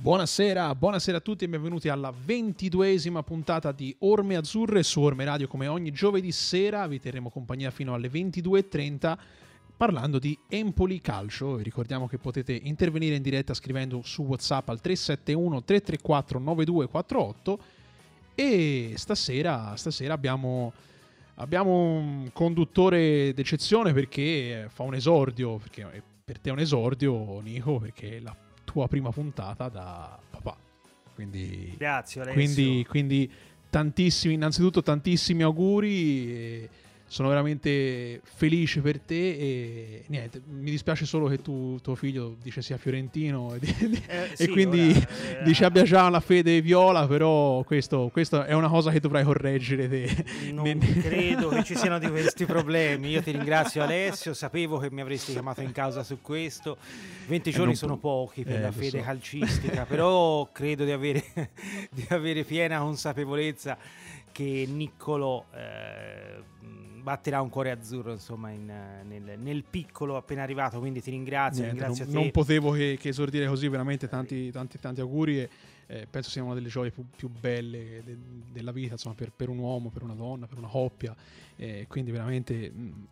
Buonasera, buonasera a tutti e benvenuti alla ventiduesima puntata di Orme Azzurre su Orme Radio come ogni giovedì sera vi terremo compagnia fino alle 22.30 parlando di Empoli Calcio. Vi ricordiamo che potete intervenire in diretta scrivendo su WhatsApp al 371 334 9248 e stasera, stasera abbiamo, abbiamo un conduttore d'eccezione perché fa un esordio, perché per te è un esordio Nico, perché la tua prima puntata da papà. Quindi, Grazie Alessio. Quindi, quindi tantissimi, innanzitutto tantissimi auguri. E, sono veramente felice per te e niente, mi dispiace solo che tu, tuo figlio dice sia fiorentino e, eh, e sì, quindi ora, eh, dice abbia già la fede viola, però questo, questo, è una cosa che dovrai correggere te. Non credo che ci siano di questi problemi, io ti ringrazio Alessio, sapevo che mi avresti chiamato in causa su questo, 20 eh, giorni sono pochi per eh, la fede so. calcistica, però credo di avere, di avere piena consapevolezza che Niccolo eh, batterà un cuore azzurro insomma in, nel, nel, piccolo appena arrivato quindi ti ringrazio, Niente, ringrazio non, non, potevo che, che, esordire così veramente tanti, tanti, tanti auguri e eh, penso sia una delle gioie più, più belle de, della vita insomma, per, per, un uomo, per una donna, per una coppia eh, quindi veramente mh,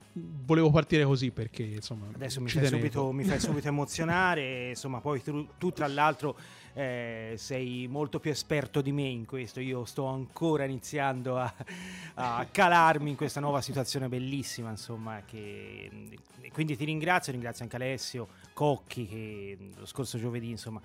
volevo partire così perché insomma adesso mi fai, subito, mi fai, subito, emozionare insomma poi tu, tu tra l'altro eh, sei molto più esperto di me in questo. Io sto ancora iniziando a, a calarmi in questa nuova situazione bellissima, insomma. Che, quindi ti ringrazio, ringrazio anche Alessio Cocchi che lo scorso giovedì, insomma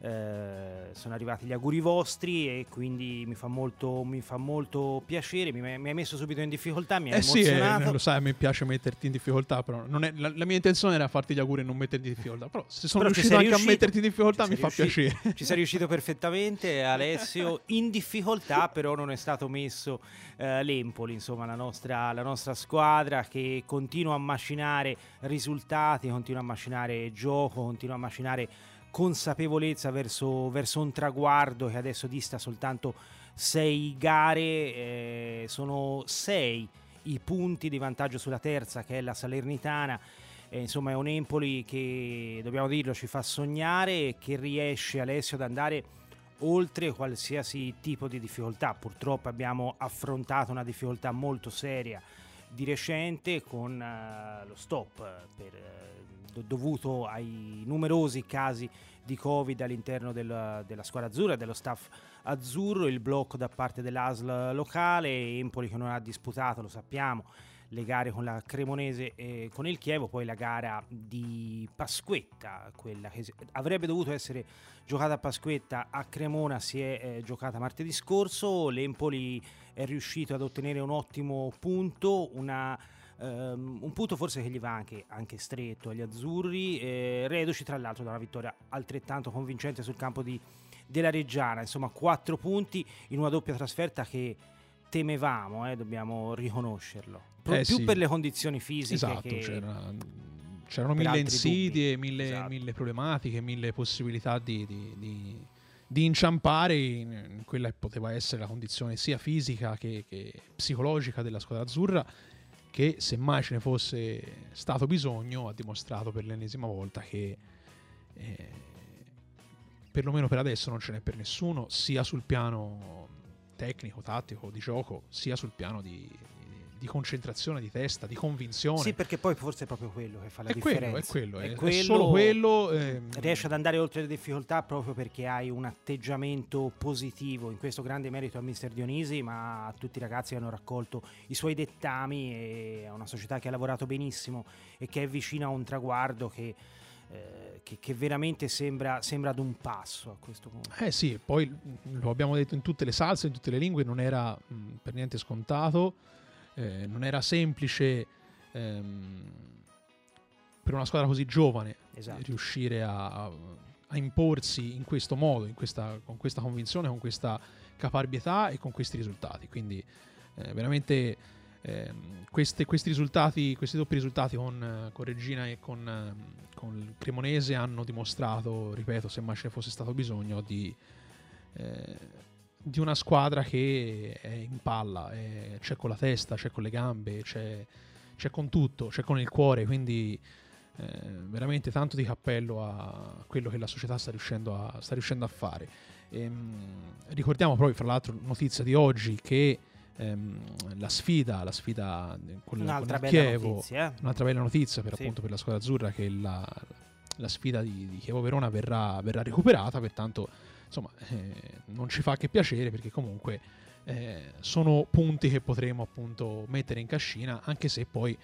eh, sono arrivati gli auguri vostri e quindi mi fa molto, mi fa molto piacere, mi, mi, hai messo subito in difficoltà, mi hai eh emozionato. Sì, eh, lo sai, a me piace metterti in difficoltà, però è, la, la, mia intenzione era farti gli auguri e non metterti in difficoltà, però se sono però riuscito anche riuscito, a metterti in difficoltà mi fa piacere. Ci sei riuscito perfettamente, Alessio, in difficoltà però non è stato messo eh, l'Empoli, insomma la nostra, la nostra squadra che continua a macinare risultati, continua a macinare gioco, continua a macinare consapevolezza verso, verso un traguardo che adesso dista soltanto sei gare, eh, sono sei i punti di vantaggio sulla terza che è la Salernitana. Eh, insomma è un Empoli che, dobbiamo dirlo, ci fa sognare e che riesce Alessio ad andare oltre qualsiasi tipo di difficoltà. Purtroppo abbiamo affrontato una difficoltà molto seria di recente con uh, lo stop per dovuto ai numerosi casi di Covid all'interno del, della squadra azzurra e dello staff azzurro, il blocco da parte dell'ASL locale, Empoli che non ha disputato, lo sappiamo, le gare con la Cremonese e con il Chievo, poi la gara di Pasquetta, quella che avrebbe dovuto essere giocata a Pasquetta a Cremona, si è eh, giocata martedì scorso, l'Empoli è riuscito ad ottenere un ottimo punto, una Um, un punto forse che gli va anche, anche stretto agli azzurri, eh, reduci tra l'altro da una vittoria altrettanto convincente sul campo di, della Reggiana, insomma quattro punti in una doppia trasferta che temevamo, eh, dobbiamo riconoscerlo, Pro, eh, più sì. per le condizioni fisiche. Esatto, che c'era, c'erano mille insidie, mille, esatto. mille, problematiche, mille possibilità di, di, di, di inciampare in, in, quella che poteva essere la condizione sia fisica che, che psicologica della squadra azzurra che semmai ce ne fosse stato bisogno ha dimostrato per l'ennesima volta che eh, perlomeno per adesso non ce n'è per nessuno sia sul piano tecnico, tattico, di gioco sia sul piano di, di concentrazione di testa, di convinzione. Sì, perché poi forse è proprio quello che fa la è differenza. Quello, è quello, è, è, quello, è solo quello. Ehm... Riesci ad andare oltre le difficoltà proprio perché hai un atteggiamento positivo. In questo grande merito a Mister Dionisi, ma a tutti i ragazzi che hanno raccolto i suoi dettami a una società che ha lavorato benissimo e che è vicina a un traguardo che... Eh, che, che, veramente sembra, sembra ad un passo a questo punto. Eh sì, poi lo abbiamo detto in tutte le salse, in tutte le lingue, non era mh, per niente scontato eh, non era semplice ehm, per una squadra così giovane esatto. riuscire a, a, imporsi in questo modo, in questa, con questa convinzione, con questa caparbietà e con questi risultati. Quindi eh, veramente eh, queste, questi risultati, questi doppi risultati con, con Regina e con, con, il Cremonese hanno dimostrato, ripeto, se mai ce ne fosse stato bisogno, di eh, di una squadra che è in palla, è, c'è con la testa, c'è con le gambe, c'è, c'è, con tutto, c'è con il cuore, quindi eh, veramente tanto di cappello a quello che la società sta riuscendo a, sta riuscendo a fare. E, ehm, ricordiamo proprio, fra l'altro, notizia di oggi che ehm, la sfida, la sfida con, un'altra con Chievo, notizia, eh? un'altra bella notizia per, Sì. appunto, per la squadra azzurra che la, la sfida di, di Chievo Verona verrà, verrà recuperata, pertanto insomma eh, non ci fa che piacere perché comunque eh, sono punti che potremo appunto mettere in cascina anche se poi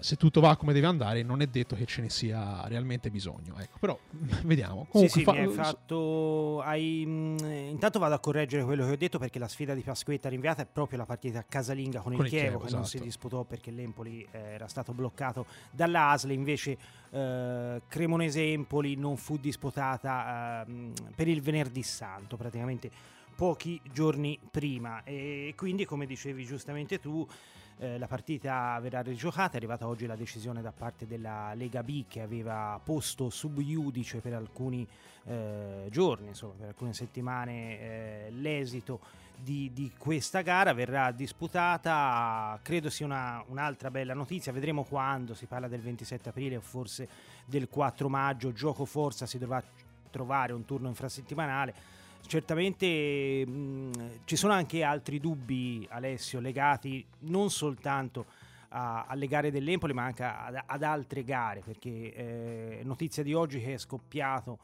se tutto va come deve andare non è detto che ce ne sia realmente bisogno ecco però vediamo Sì, comunque sì, fa- mi hai fatto. hai, mh, intanto vado a correggere quello che ho detto perché la sfida di Pasquetta rinviata è proprio la partita casalinga con, Con il il Chievo, Chievo, che non si esatto. disputò perché l'Empoli eh, era stato bloccato dall'Asle. Invece eh, Cremonese-Empoli non fu disputata ehm, per il venerdì santo, praticamente pochi giorni prima. E quindi, come dicevi giustamente tu. Eh, la partita verrà rigiocata, è arrivata oggi la decisione da parte della Lega B che aveva posto sub iudice per alcuni eh, giorni, insomma per alcune settimane eh, l'esito di, di questa gara. Verrà disputata, credo sia una- un'altra bella notizia, vedremo quando, si parla del 27 aprile o forse del 4 maggio, gioco forza si dovrà trovare un turno infrasettimanale. Certamente mh, ci sono anche altri dubbi, Alessio, legati non soltanto a- alle gare dell'Empoli, ma anche ad, ad altre gare, perché eh, notizia di oggi che è scoppiato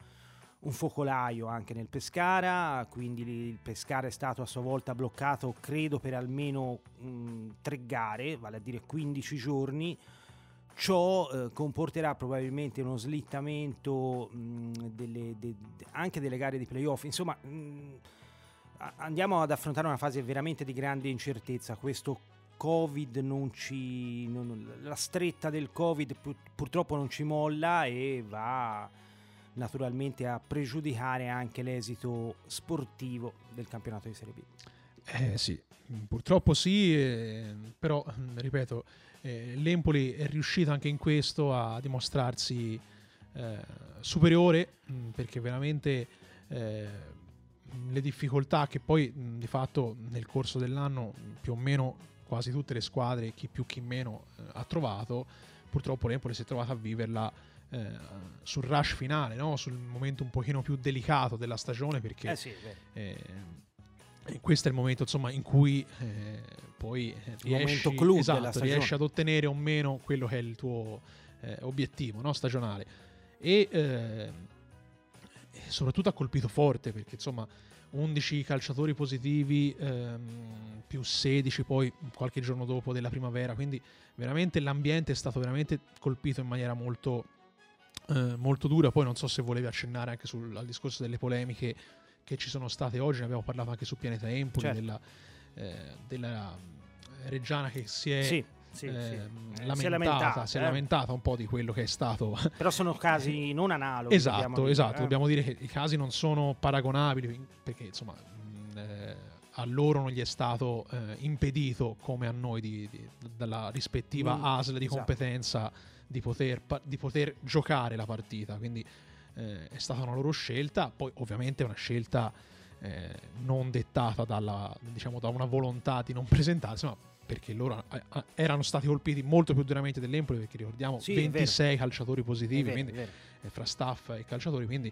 un focolaio anche nel Pescara, quindi il Pescara è stato a sua volta bloccato, credo, per almeno mh, tre gare, vale a dire 15 giorni. Ciò eh, comporterà probabilmente uno slittamento mh, delle- de- anche delle gare di playoff. Insomma, mh, andiamo ad affrontare una fase veramente di grande incertezza. Questo Covid non ci. non- la stretta del Covid pur- purtroppo non ci molla e va naturalmente a pregiudicare anche l'esito sportivo del campionato di Serie B. Eh sì, purtroppo sì, eh, però ripeto, eh, l'Empoli è riuscito anche in questo a dimostrarsi eh, superiore mh, perché veramente eh, le difficoltà che poi mh, di fatto nel corso dell'anno più o meno quasi tutte le squadre, chi più chi meno, eh, ha trovato, purtroppo l'Empoli si è trovata a viverla eh, sul rush finale, no? sul momento un pochino più delicato della stagione perché Eh sì, eh, e questo è il momento insomma, in cui eh, poi eh, riesci, esatto, riesci ad ottenere o meno quello che è il tuo eh, obiettivo no? stagionale. E eh, soprattutto ha colpito forte perché insomma 11 calciatori positivi ehm, più 16 poi qualche giorno dopo della primavera, quindi veramente l'ambiente è stato veramente colpito in maniera molto, eh, molto dura. Poi non so se volevi accennare anche sul, al discorso delle polemiche che ci sono state oggi, ne abbiamo parlato anche su Pianeta Empoli, Certo. della, eh, della Reggiana che si è Sì, sì, ehm, sì. lamentata, Si è lamentata, si è eh. lamentata un po' di quello che è stato Però sono casi non analoghi. Esatto, dobbiamo dire, esatto. eh. Dobbiamo dire che i casi non sono paragonabili perché insomma eh, a loro non gli è stato eh, impedito come a noi di- di- dalla rispettiva Mm, ASL di esatto. competenza di poter, di poter giocare la partita. Quindi eh, è stata una loro scelta. Poi ovviamente è una scelta eh, non dettata dalla, diciamo, da una volontà di non presentarsi, ma perché loro eh, eh, erano stati colpiti molto più duramente dell'Empoli perché ricordiamo Sì, è vero. 26 calciatori positivi vero, quindi eh, fra staff e calciatori, quindi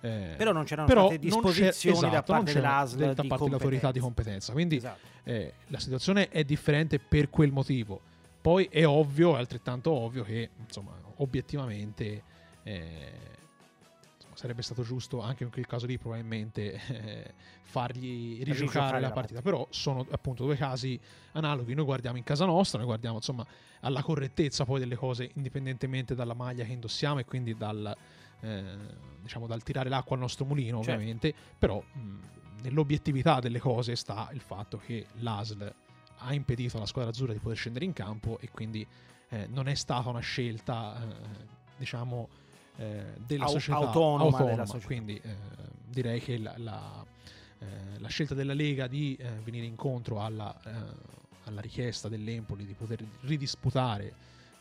eh, Però non c'erano però state disposizioni da esatto, non parte dell'ASL da parte dell'autorità di competenza. Quindi Esatto. eh, la situazione è differente per quel motivo. Poi è ovvio, è altrettanto ovvio che insomma, obiettivamente eh, sarebbe stato giusto anche in quel caso lì probabilmente eh, fargli rigiocare la partita. Però sono appunto due casi analoghi. Noi guardiamo in casa nostra, noi guardiamo insomma alla correttezza poi delle cose indipendentemente dalla maglia che indossiamo e quindi dal, eh, diciamo, dal tirare l'acqua al nostro mulino Certo. ovviamente, però mh, nell'obiettività delle cose sta il fatto che l'ASL ha impedito alla squadra azzurra di poter scendere in campo e quindi eh, non è stata una scelta eh, diciamo eh, della Au- società autonoma della società. quindi eh, direi che la, la, eh, la scelta della Lega di eh, venire incontro alla, eh, alla richiesta dell'Empoli di poter ridisputare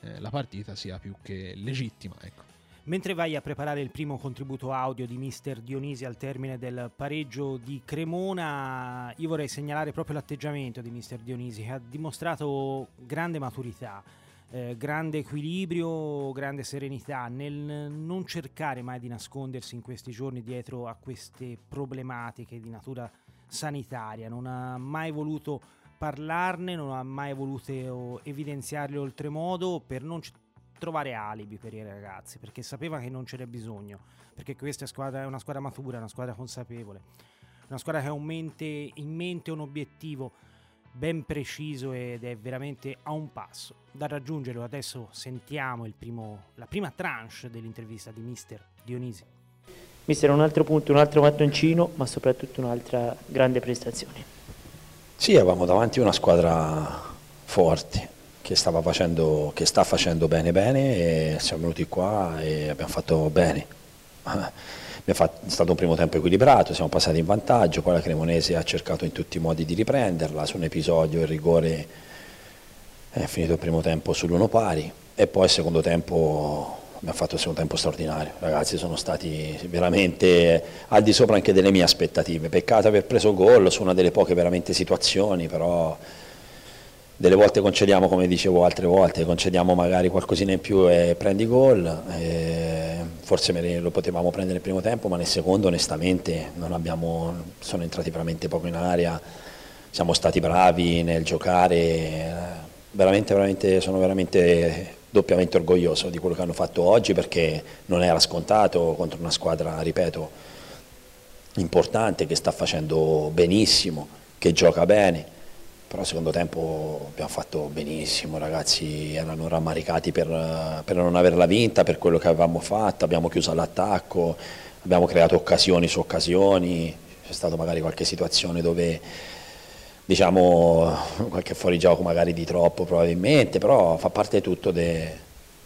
eh, la partita sia più che legittima ecco. Mentre vai a preparare il primo contributo audio di Mister Dionisi al termine del pareggio di Cremona, io vorrei segnalare proprio l'atteggiamento di Mister Dionisi che ha dimostrato grande maturità. Eh, grande equilibrio, grande serenità nel non cercare mai di nascondersi in questi giorni dietro a queste problematiche di natura sanitaria, non ha mai voluto parlarne, non ha mai voluto evidenziarle oltremodo per non trovare alibi per i ragazzi, perché sapeva che non c'era bisogno, perché questa è una squadra matura, una squadra consapevole, una squadra che ha un mente, in mente un obiettivo ben preciso ed è veramente a un passo da raggiungerlo. Adesso sentiamo primo, la prima tranche dell'intervista di mister Dionisi. Mister, un altro punto, un altro mattoncino, ma soprattutto un'altra grande prestazione. Sì, avevamo davanti una squadra forte che, facendo, che sta facendo bene bene e siamo venuti qua e abbiamo fatto bene. È stato un primo tempo equilibrato, siamo passati in vantaggio, poi la Cremonese ha cercato in tutti i modi di riprenderla, su un episodio il rigore è finito il primo tempo sull'uno pari e poi il secondo tempo abbiamo fatto il secondo tempo straordinario, ragazzi sono stati veramente al di sopra anche delle mie aspettative, peccato aver preso gol su una delle poche veramente situazioni, però delle volte concediamo come dicevo altre volte, concediamo magari qualcosina in più e prendi gol, forse lo potevamo prendere nel primo tempo ma nel secondo onestamente abbiamo, sono entrati veramente poco in aria, siamo stati bravi nel giocare, veramente, veramente, sono veramente doppiamente orgoglioso di quello che hanno fatto oggi perché non era scontato contro una squadra, ripeto, importante che sta facendo benissimo, che gioca bene, però secondo tempo abbiamo fatto benissimo, ragazzi erano rammaricati per, per non averla vinta, per quello che avevamo fatto, abbiamo chiuso all'attacco, abbiamo creato occasioni su occasioni, c'è stata magari qualche situazione dove diciamo qualche fuorigioco magari di troppo probabilmente, però fa parte tutto de,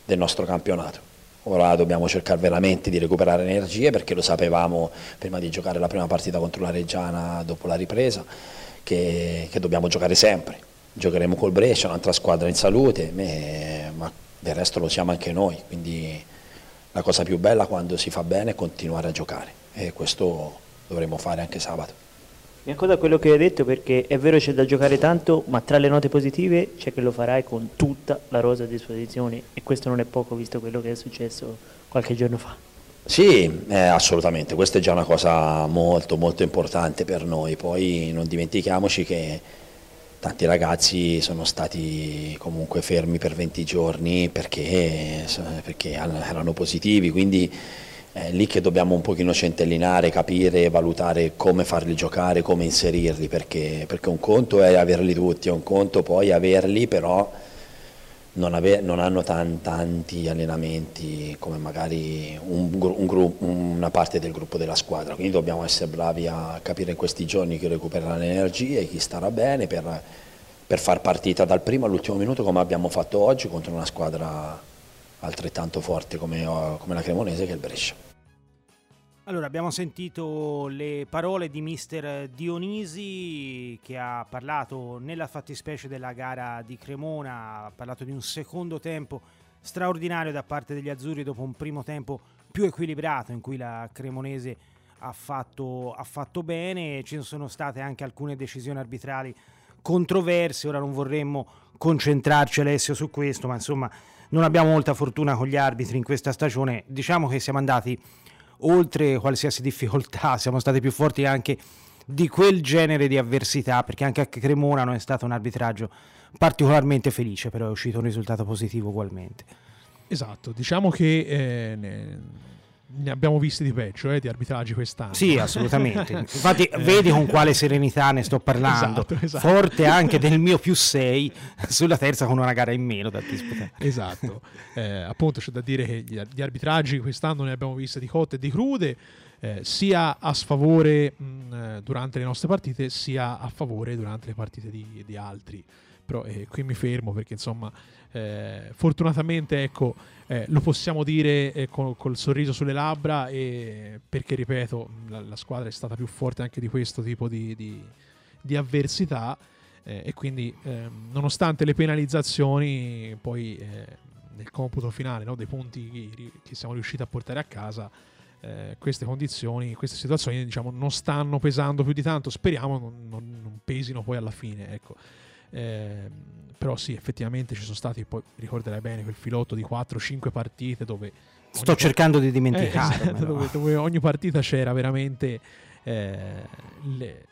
del nostro campionato. Ora dobbiamo cercare veramente di recuperare energie perché lo sapevamo prima di giocare la prima partita contro la Reggiana dopo la ripresa che, che dobbiamo giocare sempre. Giocheremo col Brescia, un'altra squadra in salute, ma del resto lo siamo anche noi, quindi la cosa più bella quando si fa bene è continuare a giocare e questo dovremo fare anche sabato. Mi accodo quello che hai detto perché è vero c'è da giocare tanto, ma tra le note positive c'è che lo farai con tutta la rosa a disposizione e questo non è poco visto quello che è successo qualche giorno fa. Sì, eh, assolutamente, questa è già una cosa molto molto importante per noi, poi non dimentichiamoci che tanti ragazzi sono stati comunque fermi per 20 giorni perché, perché erano positivi, quindi è lì che dobbiamo un pochino centellinare, capire, valutare come farli giocare, come inserirli, perché, perché un conto è averli tutti, un conto poi averli però non, ave, non hanno tan, tanti allenamenti come magari un, un una parte del gruppo della squadra, quindi dobbiamo essere bravi a capire in questi giorni chi recupererà le energie, chi starà bene per, per far partita dal primo all'ultimo minuto come abbiamo fatto oggi contro una squadra altrettanto forte come, come la Cremonese che è il Brescia. Allora, abbiamo sentito le parole di mister Dionisi che ha parlato nella fattispecie della gara di Cremona, ha parlato di un secondo tempo straordinario da parte degli azzurri dopo un primo tempo più equilibrato in cui la Cremonese ha fatto, ha fatto bene, ci sono state anche alcune decisioni arbitrali controverse, ora non vorremmo concentrarci Alessio su questo, ma insomma non abbiamo molta fortuna con gli arbitri in questa stagione, diciamo che siamo andati oltre qualsiasi difficoltà, siamo stati più forti anche di quel genere di avversità, perché anche a Cremona non è stato un arbitraggio particolarmente felice, però è uscito un risultato positivo ugualmente. Esatto, diciamo che eh, ne, abbiamo visti di peggio, eh, di arbitraggi quest'anno. Sì, assolutamente. Infatti, vedi con quale serenità ne sto parlando. Esatto, esatto. Forte anche del mio più 6 sulla terza con una gara in meno da disputare. Esatto. Eh, appunto, c'è da dire che gli, arbitraggi quest'anno ne abbiamo visti di cotte e di crude. Eh, sia a sfavore mh, eh, durante le nostre partite, sia a favore durante le partite di, di altri. Però eh, qui mi fermo perché insomma eh, fortunatamente ecco, eh, lo possiamo dire eh, col, col, sorriso sulle labbra e perché ripeto la, la, squadra è stata più forte anche di questo tipo di, di, di avversità eh, e quindi ehm, nonostante le penalizzazioni poi eh, nel computo finale no, dei punti che, che, siamo riusciti a portare a casa eh, queste condizioni, queste situazioni diciamo, non stanno pesando più di tanto. Speriamo non, non, non pesino poi alla fine ecco. Eh, però sì, effettivamente ci sono stati, poi ricorderai bene, quel filotto di 4-5 partite dove... Sto cercando di dimenticare. Eh, esatto, dove, dove, ogni partita c'era veramente eh, le,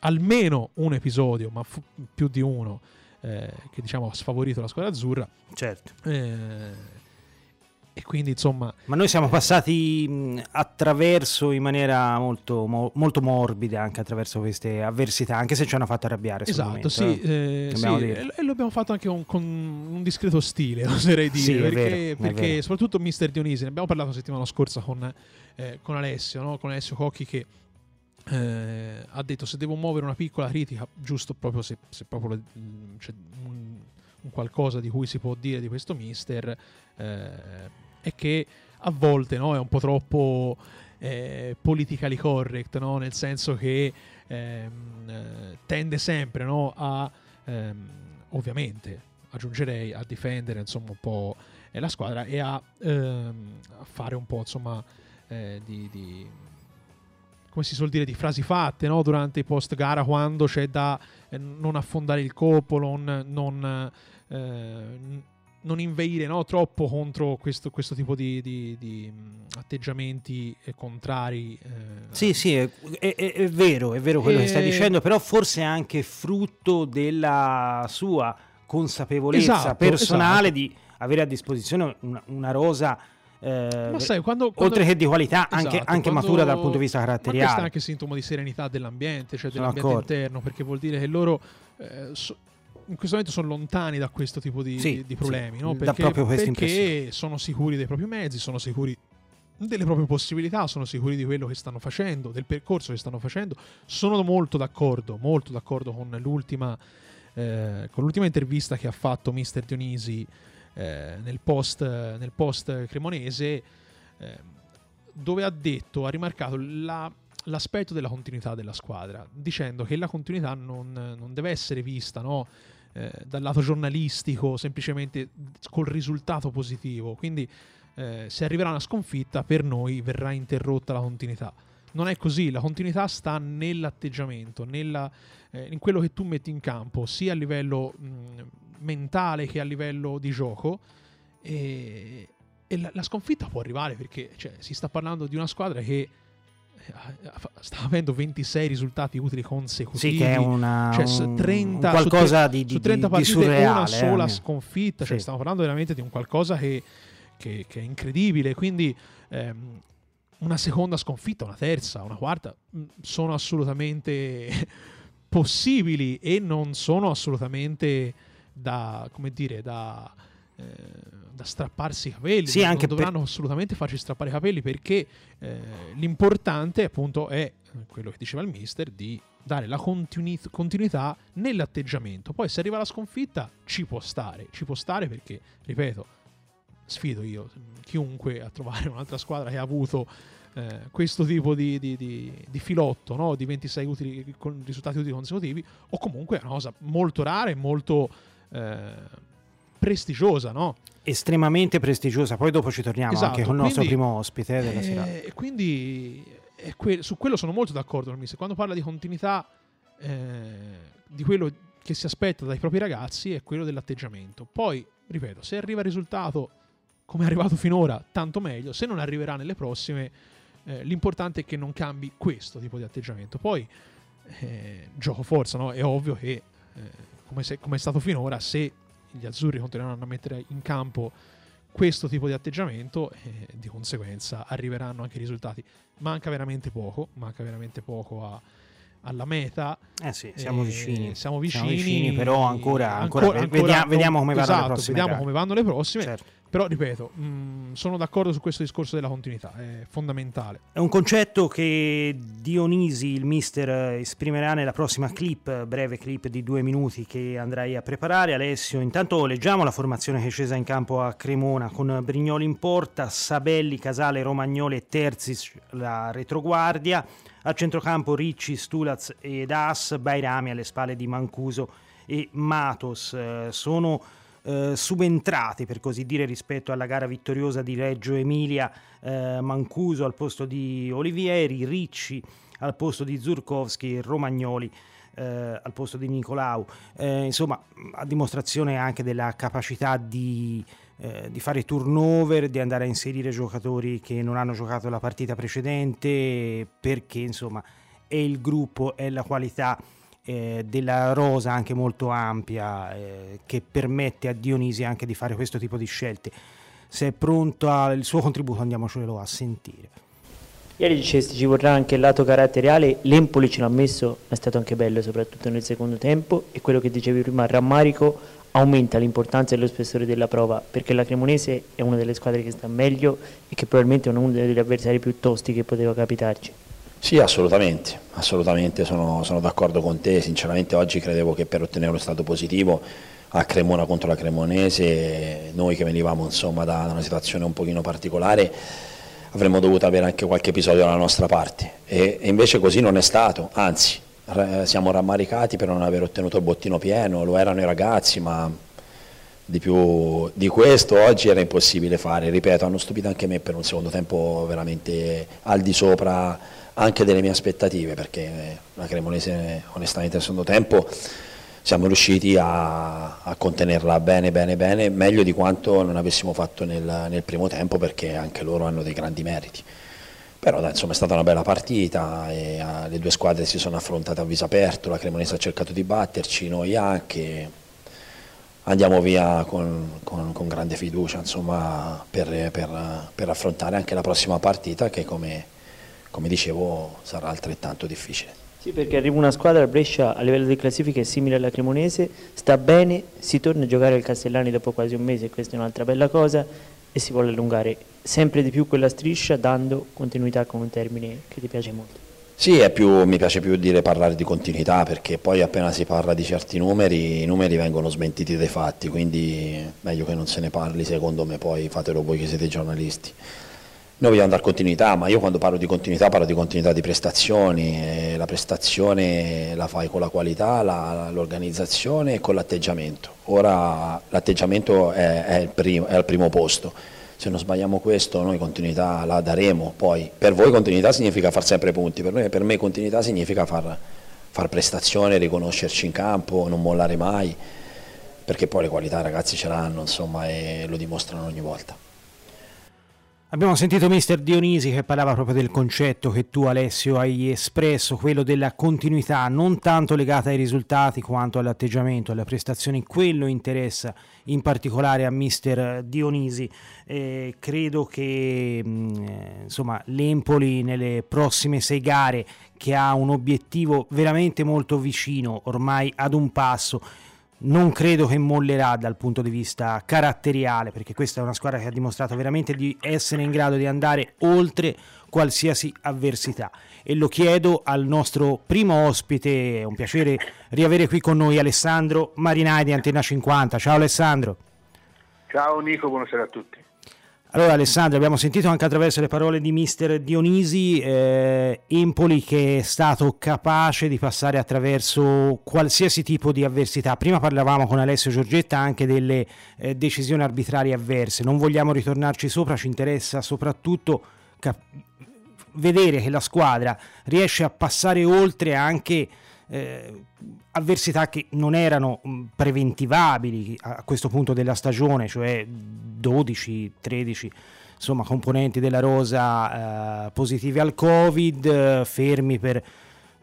almeno un episodio, ma fu, più di uno, eh, che diciamo ha sfavorito la squadra azzurra. Certo. Eh, e quindi insomma... Ma noi siamo passati attraverso in maniera molto, mo, molto morbida anche attraverso queste avversità, anche se ci hanno fatto arrabbiare. Esatto, momento, sì, eh, sì e lo abbiamo fatto anche un, con un discreto stile, oserei dire, sì, perché, vero, perché soprattutto Mister Dionisi, ne abbiamo parlato la settimana scorsa con, eh, con Alessio, no? con Alessio Cocchi che eh, ha detto se devo muovere una piccola critica, giusto proprio se, se proprio c'è un, un, qualcosa di cui si può dire di questo Mister, eh, è che a volte no, è un po' troppo eh, politically correct, no? nel senso che ehm, eh, tende sempre no, a, ehm, ovviamente, aggiungerei, a difendere insomma un po' la squadra e a, ehm, a fare un po' insomma eh, di, di, come si suol dire, di frasi fatte no? durante i post gara quando c'è da eh, non affondare il colpo, non, non eh, non inveire no, troppo contro questo, questo tipo di, di, di, atteggiamenti contrari. Eh. Sì, sì, è, è, è, vero, è vero quello e... che stai dicendo, però forse è anche frutto della sua consapevolezza esatto, personale esatto. di avere a disposizione una, una rosa. Eh, sai, quando, quando, oltre che di qualità, esatto, anche, anche quando, matura dal punto di vista caratteriale. questo è anche sintomo di serenità dell'ambiente, cioè dell'ambiente interno, perché vuol dire che loro eh, so, in questo momento sono lontani da questo tipo di, Sì, di- problemi, sì, no? perché, perché sono sicuri dei propri mezzi, sono sicuri delle proprie possibilità, sono sicuri di quello che stanno facendo, del percorso che stanno facendo. Sono molto d'accordo, molto d'accordo con l'ultima, eh, con l'ultima intervista che ha fatto Mister Dionisi eh, nel, post, nel post cremonese, eh, dove ha detto, ha rimarcato la- l'aspetto della continuità della squadra, dicendo che la continuità non, non deve essere vista no, eh, dal lato giornalistico semplicemente col risultato positivo. Quindi eh, se arriverà una sconfitta per noi verrà interrotta la continuità. Non è così, la continuità sta nell'atteggiamento, nella, eh, in quello che tu metti in campo, sia a livello mh, mentale che a livello di gioco. E, e la, la sconfitta può arrivare perché cioè, si sta parlando di una squadra che sta avendo 26 risultati utili consecutivi. Sì, che è una, Cioè, un- 30 un qualcosa su, di, di, su 30 di- di partite surreale. una sola eh. sconfitta, cioè Sì. stiamo parlando veramente di un qualcosa che, che- che è incredibile, quindi ehm, una seconda sconfitta, una terza, una quarta mh, sono assolutamente possibili e non sono assolutamente da, come dire, da, eh, da strapparsi i capelli, Sì, non, anche non per- dovranno assolutamente farci strappare i capelli perché eh, l'importante appunto è eh, quello che diceva il mister di dare la continui- continuità nell'atteggiamento. Poi se arriva la sconfitta ci può stare, ci può stare perché, ripeto, sfido io chiunque a trovare un'altra squadra che ha avuto eh, questo tipo di, di- di- di filotto no? di 26 utili, con risultati utili consecutivi o comunque è una cosa molto rara e molto eh, prestigiosa no? Estremamente prestigiosa. Poi dopo ci torniamo Esatto, anche con il nostro primo ospite della serata. Eh, E quindi è que- su quello sono molto d'accordo con il. Quando parla di continuità eh, di quello che si aspetta dai propri ragazzi è quello dell'atteggiamento. Poi, ripeto, se arriva il risultato come è arrivato finora, tanto meglio. Se non arriverà nelle prossime, eh, l'importante è che non cambi questo tipo di atteggiamento. Poi, eh, gioco forza, no? È ovvio che, eh, come, se- come è stato finora, se gli azzurri continueranno a mettere in campo questo tipo di atteggiamento, eh, di conseguenza arriveranno anche i risultati. Manca veramente poco, manca veramente poco a- alla meta. Eh sì, siamo Eh, vicini. Siamo vicini, vicini, però ancora- ancora ve- vediamo- non- vediamo come vanno le esatto, prossime Vediamo come vanno le prossime. Certo. Però, ripeto, mh, sono d'accordo su questo discorso della continuità, è fondamentale. È un concetto che Dionisi, il mister, esprimerà nella prossima clip, breve clip di due minuti che andrai a preparare. Alessio, intanto leggiamo la formazione che è scesa in campo a Cremona con Brignoli in porta, Sabelli, Casale, Romagnoli e Terzic la retroguardia. A centrocampo Ricci, Stulaz ed As, Bairami alle spalle di Mancuso e Matos. Eh, sono eh, subentrati per così dire rispetto alla gara vittoriosa di Reggio Emilia eh, Mancuso al posto di Olivieri, Ricci al posto di Zurkowski e Romagnoli eh, al posto di Nicolau. Eh, insomma, a dimostrazione anche della capacità di, eh, di, fare turnover, di andare a inserire giocatori che non hanno giocato la partita precedente, perché insomma è il gruppo, è la qualità eh, della rosa anche molto ampia eh, che permette a Dionisi anche di fare questo tipo di scelte. Se è pronto al suo contributo andiamocelo a sentire. Ieri dicesti ci vorrà anche il lato caratteriale, l'Empoli ce l'ha messo, è stato anche bello soprattutto nel secondo tempo e quello che dicevi prima, rammarico aumenta l'importanza e lo spessore della prova perché la Cremonese è una delle squadre che sta meglio e che probabilmente è uno degli avversari più tosti che poteva capitarci. Sì, assolutamente, assolutamente sono, sono d'accordo con te, sinceramente oggi credevo che per ottenere uno stato positivo a Cremona contro la Cremonese, noi che venivamo insomma, da una situazione un pochino particolare, avremmo dovuto avere anche qualche episodio dalla nostra parte. E, e invece così non è stato, anzi siamo rammaricati per non aver ottenuto il bottino pieno, lo erano i ragazzi ma di più di questo oggi era impossibile fare, ripeto hanno stupito anche me per un secondo tempo veramente al di sopra anche delle mie aspettative perché la Cremonese onestamente nel secondo tempo siamo riusciti a, a, contenerla bene, bene, bene, meglio di quanto non avessimo fatto nel, nel, primo tempo perché anche loro hanno dei grandi meriti. Però dai, insomma è stata una bella partita e uh, le due squadre si sono affrontate a viso aperto, la Cremonese ha cercato di batterci, noi anche. Andiamo via con, con, con grande fiducia insomma, per, per, per, affrontare anche la prossima partita che come, come dicevo sarà altrettanto difficile. Sì, perché arriva una squadra a Brescia a livello di classifica è simile alla Cremonese, sta bene, si torna a giocare al Castellani dopo quasi un mese, questa è un'altra bella cosa, e si vuole allungare sempre di più quella striscia dando continuità con un termine che ti piace molto. Sì, più, mi piace più dire parlare di continuità perché poi appena si parla di certi numeri, i numeri vengono smentiti dai fatti, quindi meglio che non se ne parli secondo me, poi fatelo voi che siete giornalisti. Noi vogliamo dare continuità, ma io quando parlo di continuità parlo di continuità di prestazioni, la prestazione la fai con la qualità, l'organizzazione e con l'atteggiamento. Ora l'atteggiamento è, è, è, al primo posto, se non sbagliamo questo noi continuità la daremo, poi per voi continuità significa far sempre punti, per, noi, per me continuità significa far, far prestazione, riconoscerci in campo, non mollare mai, perché poi le qualità ragazzi ce l'hanno insomma e lo dimostrano ogni volta. Abbiamo sentito Mister Dionisi che parlava proprio del concetto che tu Alessio hai espresso, quello della continuità, non tanto legata ai risultati quanto all'atteggiamento, alle prestazioni, quello interessa in particolare a Mister Dionisi. Eh, credo che mh, insomma, l'Empoli nelle prossime sei gare che ha un obiettivo veramente molto vicino, ormai ad un passo, non credo che mollerà dal punto di vista caratteriale, perché questa è una squadra che ha dimostrato veramente di essere in grado di andare oltre qualsiasi avversità. E lo chiedo al nostro primo ospite, è un piacere riavere qui con noi Alessandro Marinai di Antenna 50. Ciao Alessandro. Ciao Nico, buonasera a tutti. Allora Alessandro, abbiamo sentito anche attraverso le parole di mister Dionisi, eh, Empoli che è stato capace di passare attraverso qualsiasi tipo di avversità. Prima parlavamo con Alessio Giorgetta anche delle eh, decisioni arbitrarie avverse, non vogliamo ritornarci sopra, ci interessa soprattutto cap- vedere che la squadra riesce a passare oltre anche eh, avversità che non erano mm, preventivabili a questo punto della stagione, cioè 12, 13 insomma, componenti della rosa eh, positivi al Covid, fermi per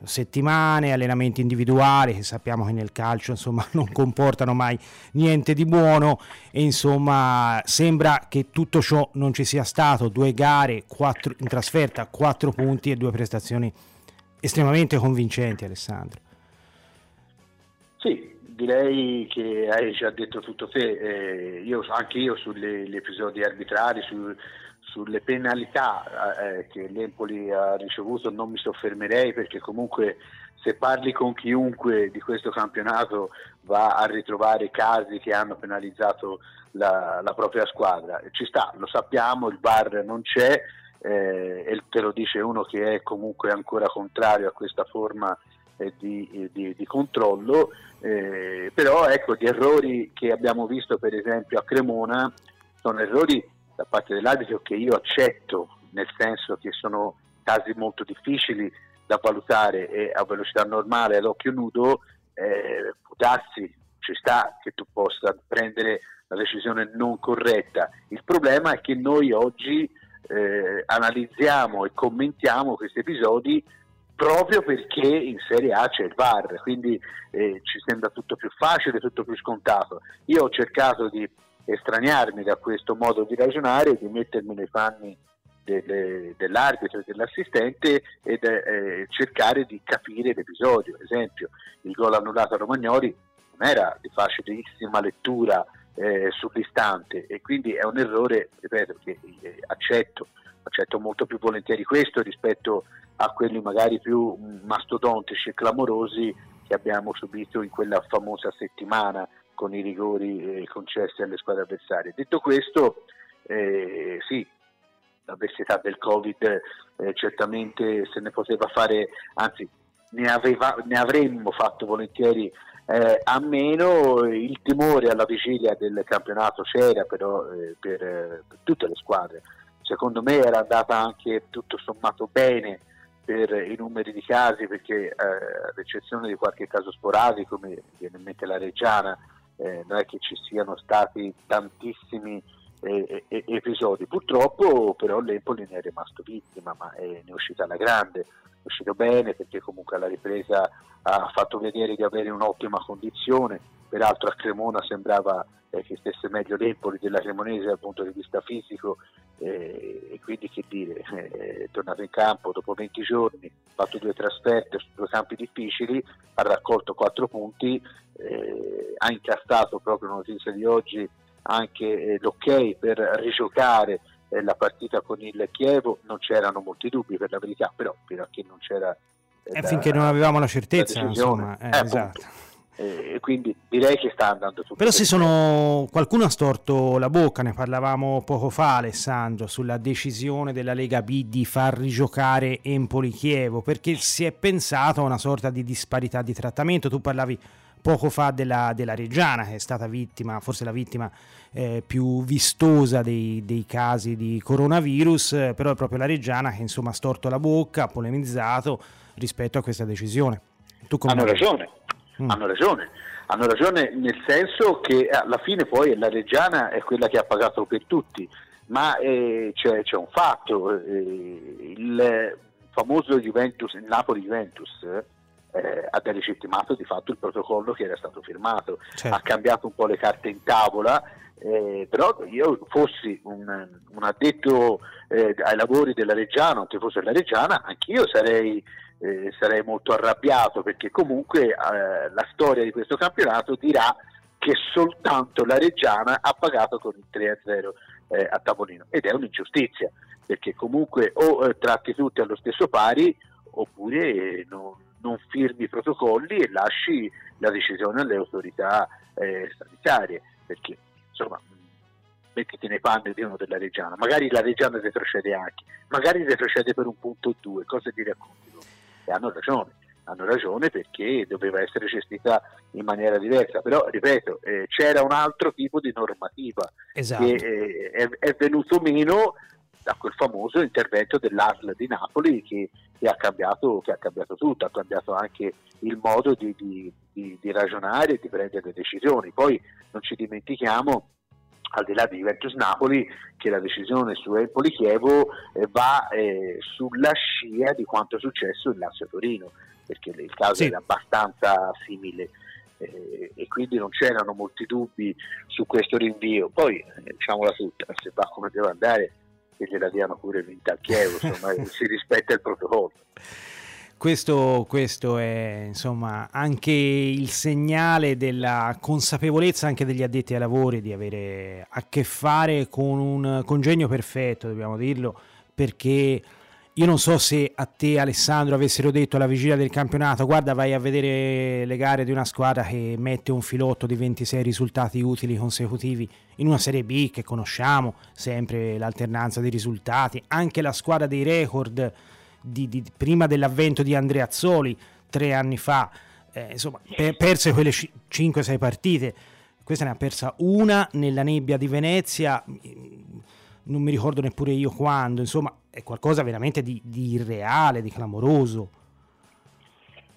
settimane, allenamenti individuali che sappiamo che nel calcio insomma non comportano mai niente di buono. E insomma sembra che tutto ciò non ci sia stato, due gare quattro, in trasferta, quattro punti e due prestazioni estremamente convincenti Alessandro. Sì, direi che hai già detto tutto te, eh, io, anche io sugli episodi arbitrari, su, sulle penalità eh, che l'Empoli ha ricevuto non mi soffermerei perché comunque se parli con chiunque di questo campionato va a ritrovare casi che hanno penalizzato la, la propria squadra. Ci sta, lo sappiamo, il VAR non c'è eh, e te lo dice uno che è comunque ancora contrario a questa forma eh, di, di, di, controllo, eh, però ecco gli errori che abbiamo visto per esempio a Cremona sono errori da parte dell'arbitro che io accetto, nel senso che sono casi molto difficili da valutare e a velocità normale ad occhio nudo, eh, darsi, ci sta che tu possa prendere la decisione non corretta. Il problema è che noi oggi eh, analizziamo e commentiamo questi episodi proprio perché in Serie A c'è il VAR, quindi eh, ci sembra tutto più facile, tutto più scontato. Io ho cercato di estraniarmi da questo modo di ragionare e di mettermi nei panni delle, dell'arbitro e dell'assistente ed eh, cercare di capire l'episodio. Ad esempio, il gol annullato a Romagnoli non era di facilissima lettura eh, sull'istante e quindi è un errore, ripeto, che eh, accetto, accetto molto più volentieri questo rispetto a quelli magari più mastodontici e clamorosi che abbiamo subito in quella famosa settimana con i rigori eh, concessi alle squadre avversarie. Detto questo, eh, sì, l'avversità del Covid eh, certamente se ne poteva fare, anzi ne, aveva, ne avremmo fatto volentieri eh, a meno, il timore alla vigilia del campionato c'era però eh, per, per, tutte le squadre, secondo me era andata anche tutto sommato bene per i numeri di casi perché eh, ad eccezione di qualche caso sporadico, come viene in mente la Reggiana, eh, non è che ci siano stati tantissimi eh, episodi. Purtroppo però l'Empoli ne è rimasto vittima, ma ne è uscita alla grande, è uscito bene perché comunque alla ripresa ha fatto vedere di avere un'ottima condizione, peraltro a Cremona sembrava eh, che stesse meglio l'Empoli della Cremonese dal punto di vista fisico. Eh, e quindi che dire, eh, è tornato in campo dopo 20 giorni, ha fatto due trasferte su due campi difficili, ha raccolto 4 punti, eh, ha incastrato proprio notizia di oggi anche eh, l'ok per rigiocare eh, la partita con il Chievo, non c'erano molti dubbi per la verità, però fino a che non c'era... Eh, finché non avevamo la certezza, la insomma, eh, esatto. E quindi direi che sta andando tutto però se sono qualcuno ha storto la bocca ne parlavamo poco fa Alessandro sulla decisione della Lega B di far rigiocare Empoli Chievo perché si è pensato a una sorta di disparità di trattamento. Tu parlavi poco fa della, della Reggiana, che è stata vittima, forse la vittima eh, più vistosa dei, dei, casi di coronavirus, eh, però è proprio la Reggiana che insomma ha storto la bocca, ha polemizzato rispetto a questa decisione. hanno ragione, mm. hanno ragione, hanno ragione nel senso che alla fine poi la Reggiana è quella che ha pagato per tutti, ma eh, c'è, c'è, un fatto, eh, il famoso Juventus, il Napoli-Juventus, eh, abbia legittimato di fatto il protocollo che era stato firmato, certo. ha cambiato un po' le carte in tavola, eh, però io fossi un, un addetto eh, ai lavori della Reggiana, o tifoso della Reggiana, anch'io sarei, eh, sarei molto arrabbiato perché comunque eh, la storia di questo campionato dirà che soltanto la Reggiana ha pagato con il 3-0 eh, a tavolino ed è un'ingiustizia perché comunque o tratti tutti allo stesso pari oppure non, non firmi i protocolli e lasci la decisione alle autorità eh, sanitarie, perché insomma mettiti nei panni di uno della Reggiana, magari la Reggiana retrocede anche, magari retrocede per un punto o due, cosa ti racconti? E hanno ragione, hanno ragione perché doveva essere gestita in maniera diversa, però ripeto, eh, c'era un altro tipo di normativa esatto. che eh, è, è venuto meno da quel famoso intervento dell'ASL di Napoli che, che, ha cambiato, che, ha cambiato, tutto, ha cambiato anche il modo di, di, di, di ragionare e di prendere le decisioni. Poi non ci dimentichiamo al di là di Juventus Napoli, che la decisione su Empoli Chievo eh, va eh, sulla scia di quanto è successo in Lazio Torino, perché il caso sì. era abbastanza simile eh, e quindi non c'erano molti dubbi su questo rinvio. Poi eh, diciamola tutta, se va come deve andare che gliela diano pure vinta al Chievo, insomma, si rispetta il protocollo. Questo, questo, è insomma anche il segnale della consapevolezza anche degli addetti ai lavori di avere a che fare con un congegno perfetto, dobbiamo dirlo, perché io non so se a te Alessandro avessero detto alla vigilia del campionato guarda vai a vedere le gare di una squadra che mette un filotto di 26 risultati utili consecutivi in una Serie B che conosciamo, sempre l'alternanza dei risultati, anche la squadra dei record di, di, prima dell'avvento di Andrea Azzoli tre anni fa, eh, insomma per, perse quelle 5-6 partite, questa ne ha persa una nella nebbia di Venezia, non mi ricordo neppure io quando, insomma è qualcosa veramente di, di irreale, di clamoroso.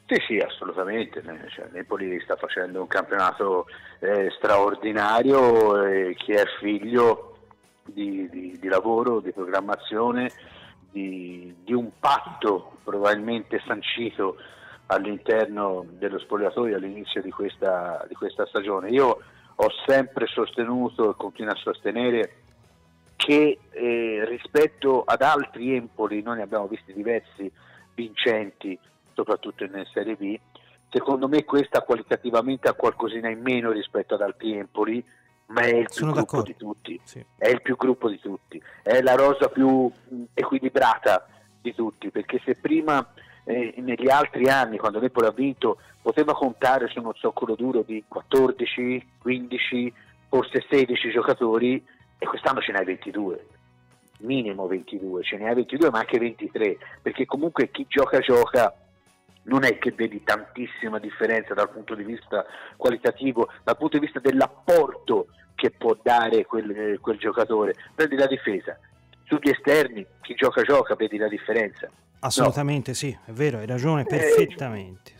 Sì, sì, assolutamente. Cioè, Napoli sta facendo un campionato eh, straordinario, eh, che è figlio di, di, di, lavoro, di programmazione, di, di, un patto probabilmente sancito all'interno dello spogliatoio all'inizio di questa, di questa stagione. Io ho sempre sostenuto e continuo a sostenere che eh, rispetto ad altri Empoli, noi ne abbiamo visti diversi vincenti soprattutto in Serie B. Secondo me questa qualitativamente ha qualcosina in meno rispetto ad altri Empoli, ma è il più Sono gruppo d'accordo. di tutti. Sì. È il più gruppo di tutti. È la rosa più equilibrata di tutti, perché se prima eh, negli altri anni, quando Napoli ha vinto, poteva contare su uno zoccolo duro di 14, 15, forse 16 giocatori, e quest'anno ce n'hai 22 minimo 22, ce ne hai 22 ma anche 23, perché comunque chi gioca gioca non è che vedi tantissima differenza dal punto di vista qualitativo, dal punto di vista dell'apporto che può dare quel, quel giocatore. Prendi la difesa, sugli esterni, chi gioca gioca, vedi la differenza. Assolutamente no. sì, è vero, hai ragione eh, perfettamente.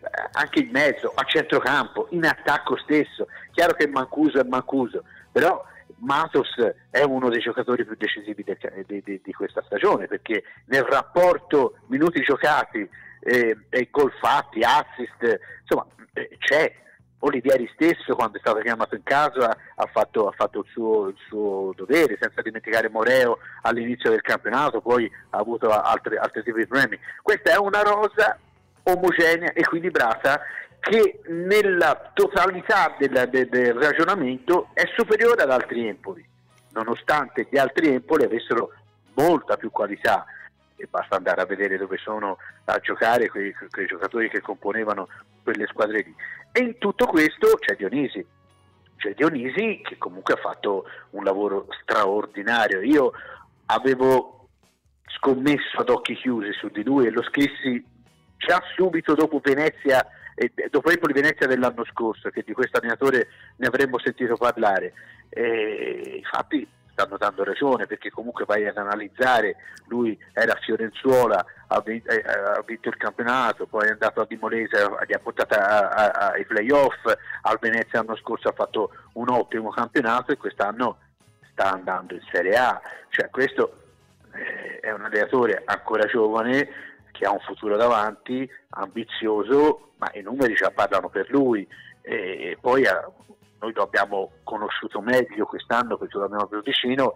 Eh, anche in mezzo, a centrocampo, in attacco stesso. Chiaro che Mancuso è Mancuso, però Matos è uno dei giocatori più decisivi de, de, de, di questa stagione perché nel rapporto minuti giocati eh, e gol fatti, assist, insomma eh, c'è. Olivieri stesso quando è stato chiamato in casa ha fatto, ha fatto il, suo, il, suo, dovere senza dimenticare Moreo all'inizio del campionato poi ha avuto altri, altri tipi di problemi questa è una rosa omogenea, equilibrata che nella totalità del, del, del, ragionamento è superiore ad altri Empoli, nonostante gli altri Empoli avessero molta più qualità e basta andare a vedere dove sono a giocare quei, quei giocatori che componevano quelle squadre lì. E in tutto questo c'è Dionisi, c'è Dionisi che comunque ha fatto un lavoro straordinario. Io avevo scommesso ad occhi chiusi su di lui e lo scrissi già subito dopo Venezia e dopo Empoli Venezia dell'anno scorso, che di questo allenatore ne avremmo sentito parlare. E infatti stanno dando ragione perché comunque vai ad analizzare, lui era a Fiorenzuola, ha vinto, eh, ha vinto il campionato, poi è andato a Dimolese, gli ha portato ai playoff, al Venezia l'anno scorso ha fatto un ottimo campionato e quest'anno sta andando in Serie A, cioè questo eh, è un allenatore ancora giovane che ha un futuro davanti, ambizioso, ma i numeri già parlano per lui. E poi eh, noi lo abbiamo conosciuto meglio quest'anno perché lo abbiamo più vicino,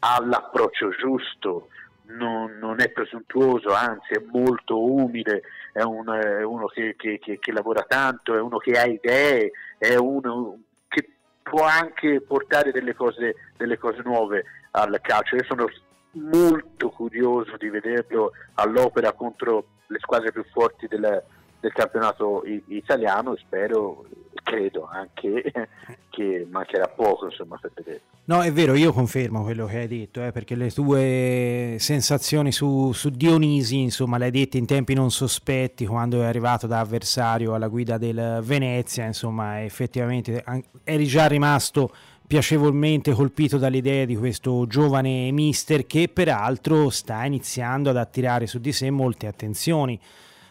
ha l'approccio giusto, non, non, è presuntuoso, anzi è molto umile, è, un, è uno che, che, che, che, lavora tanto, è uno che ha idee, è uno che può anche portare delle cose, delle cose nuove al calcio. Io sono molto curioso di vederlo all'opera contro le squadre più forti del, del campionato italiano e spero, credo anche che mancherà poco insomma, per vedere. No, è vero, io confermo quello che hai detto, eh, perché le tue sensazioni su, su Dionisi, insomma, le hai dette in tempi non sospetti quando è arrivato da avversario alla guida del Venezia, insomma, effettivamente eri già rimasto piacevolmente colpito dall'idea di questo giovane mister che peraltro sta iniziando ad attirare su di sé molte attenzioni.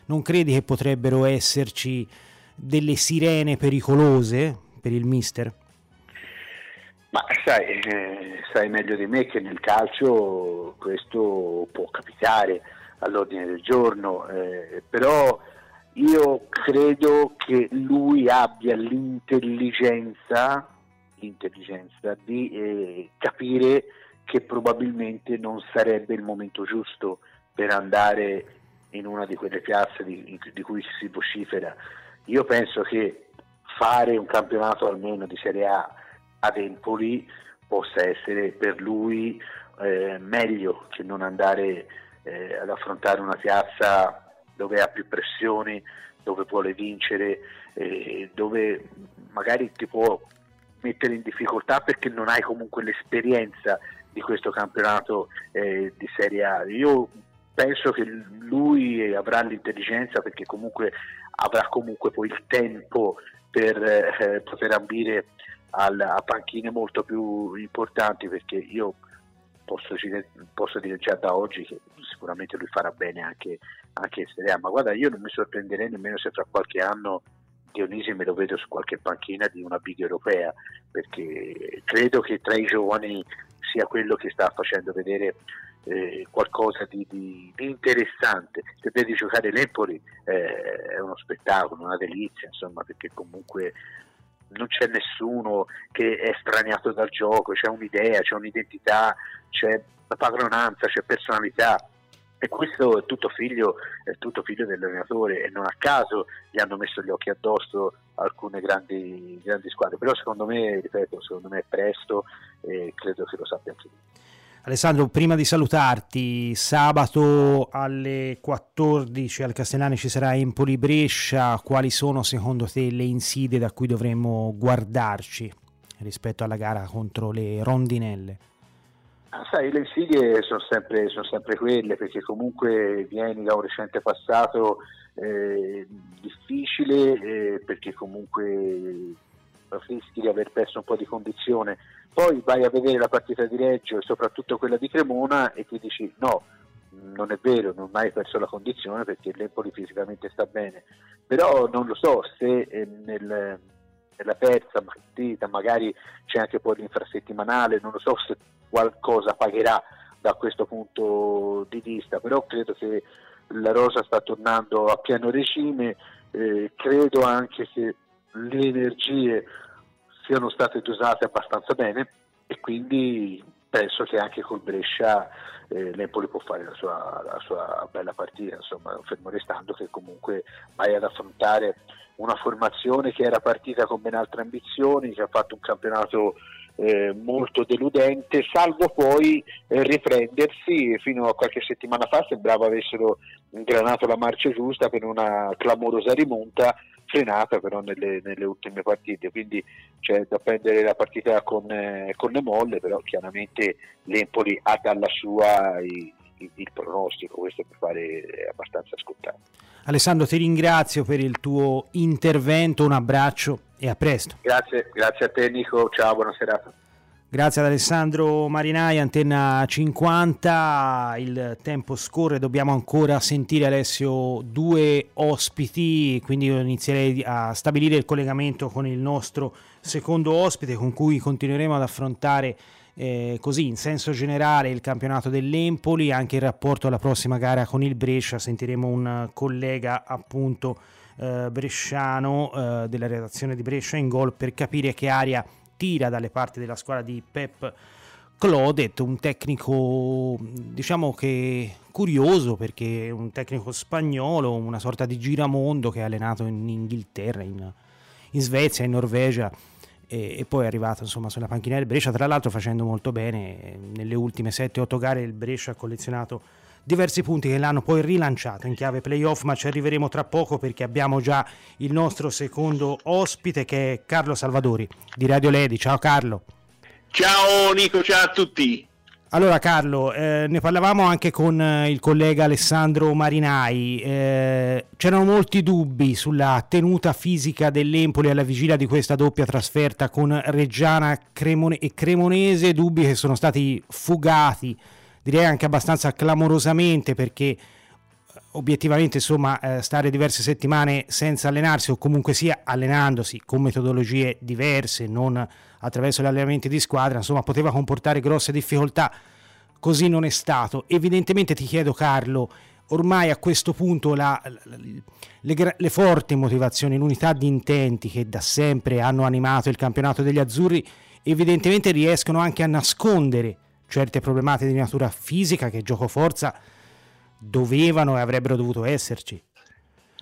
Non credi che potrebbero esserci delle sirene pericolose per il mister? Ma sai, eh, sai meglio di me che nel calcio questo può capitare all'ordine del giorno, eh, però io credo che lui abbia l'intelligenza l'intelligenza di eh, capire che probabilmente non sarebbe il momento giusto per andare in una di quelle piazze di, di cui si vocifera. Io penso che fare un campionato almeno di Serie A ad Empoli possa essere per lui eh, meglio che non andare eh, ad affrontare una piazza dove ha più pressioni, dove vuole vincere, eh, dove magari ti può mettere in difficoltà perché non hai comunque l'esperienza di questo campionato eh, di Serie A. Io penso che lui avrà l'intelligenza perché comunque avrà comunque poi il tempo per eh, poter ambire al, a panchine molto più importanti perché io posso posso dire, già da oggi che sicuramente lui farà bene anche, anche in Serie A, ma guarda io non mi sorprenderei nemmeno se tra qualche anno Dionisi me lo vedo su qualche panchina di una big europea, perché credo che tra i giovani sia quello che sta facendo vedere eh, qualcosa di, di, di, interessante. Se vedi giocare l'Empoli eh, è uno spettacolo, una delizia, insomma, perché comunque non c'è nessuno che è straniato dal gioco, c'è un'idea, c'è un'identità, c'è padronanza, c'è personalità. E questo è tutto, figlio, è tutto figlio dell'allenatore e non a caso gli hanno messo gli occhi addosso alcune grandi, grandi squadre. Però secondo me, ripeto, secondo me è presto e credo che lo sappia anche lui. Alessandro, prima di salutarti, sabato alle 14 al Castellani ci sarà Empoli Brescia. Quali sono secondo te le insidie da cui dovremmo guardarci rispetto alla gara contro le rondinelle? Ah, sai, le insidie sono sempre, sono sempre, quelle perché comunque vieni da un recente passato eh, difficile eh, perché comunque rischi di aver perso un po' di condizione. Poi vai a vedere la partita di Reggio e soprattutto quella di Cremona e ti dici no, non è vero, non hai perso la condizione perché l'Empoli fisicamente sta bene, però non lo so se eh, nel, nella terza partita magari c'è anche poi l'infrasettimanale, non lo so se qualcosa pagherà da questo punto di vista, però credo che la Rosa sta tornando a pieno regime, eh, credo anche che le energie siano state dosate abbastanza bene e quindi penso che anche col Brescia eh, l'Empoli può fare la sua, la sua, bella partita, insomma, fermo restando che comunque vai ad affrontare una formazione che era partita con ben altre ambizioni, che ha fatto un campionato eh, molto deludente, salvo poi eh, riprendersi fino a qualche settimana fa sembrava avessero ingranato la marcia giusta per una clamorosa rimonta frenata però nelle, nelle, ultime partite, quindi c'è da prendere la partita con, eh, con le molle, però chiaramente l'Empoli ha dalla sua i, il pronostico, questo per fare abbastanza scontato. Alessandro ti ringrazio per il tuo intervento, un abbraccio e a presto. Grazie, grazie a te Nico, ciao, buona serata. Grazie ad Alessandro Marinai, Antenna 50, il tempo scorre, dobbiamo ancora sentire Alessio due ospiti, quindi io inizierei a stabilire il collegamento con il nostro secondo ospite con cui continueremo ad affrontare eh, così in senso generale il campionato dell'Empoli, anche in rapporto alla prossima gara con il Brescia, sentiremo un collega appunto eh, bresciano eh, della redazione di Brescia in gol per capire che aria tira dalle parti della squadra di Pep Clodet, un tecnico diciamo che curioso perché è un tecnico spagnolo, una sorta di giramondo che ha allenato in Inghilterra, in, in Svezia, in Norvegia e, e, poi è arrivato insomma sulla panchina del Brescia, tra l'altro facendo molto bene, nelle ultime 7-8 gare il Brescia ha collezionato diversi punti che l'hanno poi rilanciato in chiave playoff, ma ci arriveremo tra poco perché abbiamo già il nostro secondo ospite che è Carlo Salvadori di Radio Ledi. Ciao Carlo. Ciao Nico, ciao a tutti. Allora Carlo, eh, ne parlavamo anche con eh, il collega Alessandro Marinai, eh, c'erano molti dubbi sulla tenuta fisica dell'Empoli alla vigilia di questa doppia trasferta con Reggiana Cremone- e Cremonese, dubbi che sono stati fugati direi anche abbastanza clamorosamente perché obiettivamente insomma eh, stare diverse settimane senza allenarsi o comunque sia allenandosi con metodologie diverse non attraverso gli allenamenti di squadra insomma poteva comportare grosse difficoltà. Così non è stato. Evidentemente ti chiedo Carlo ormai a questo punto la, le, le, forti motivazioni l'unità di intenti che da sempre hanno animato il campionato degli azzurri evidentemente riescono anche a nascondere certe problematiche di natura fisica che gioco forza dovevano e avrebbero dovuto esserci.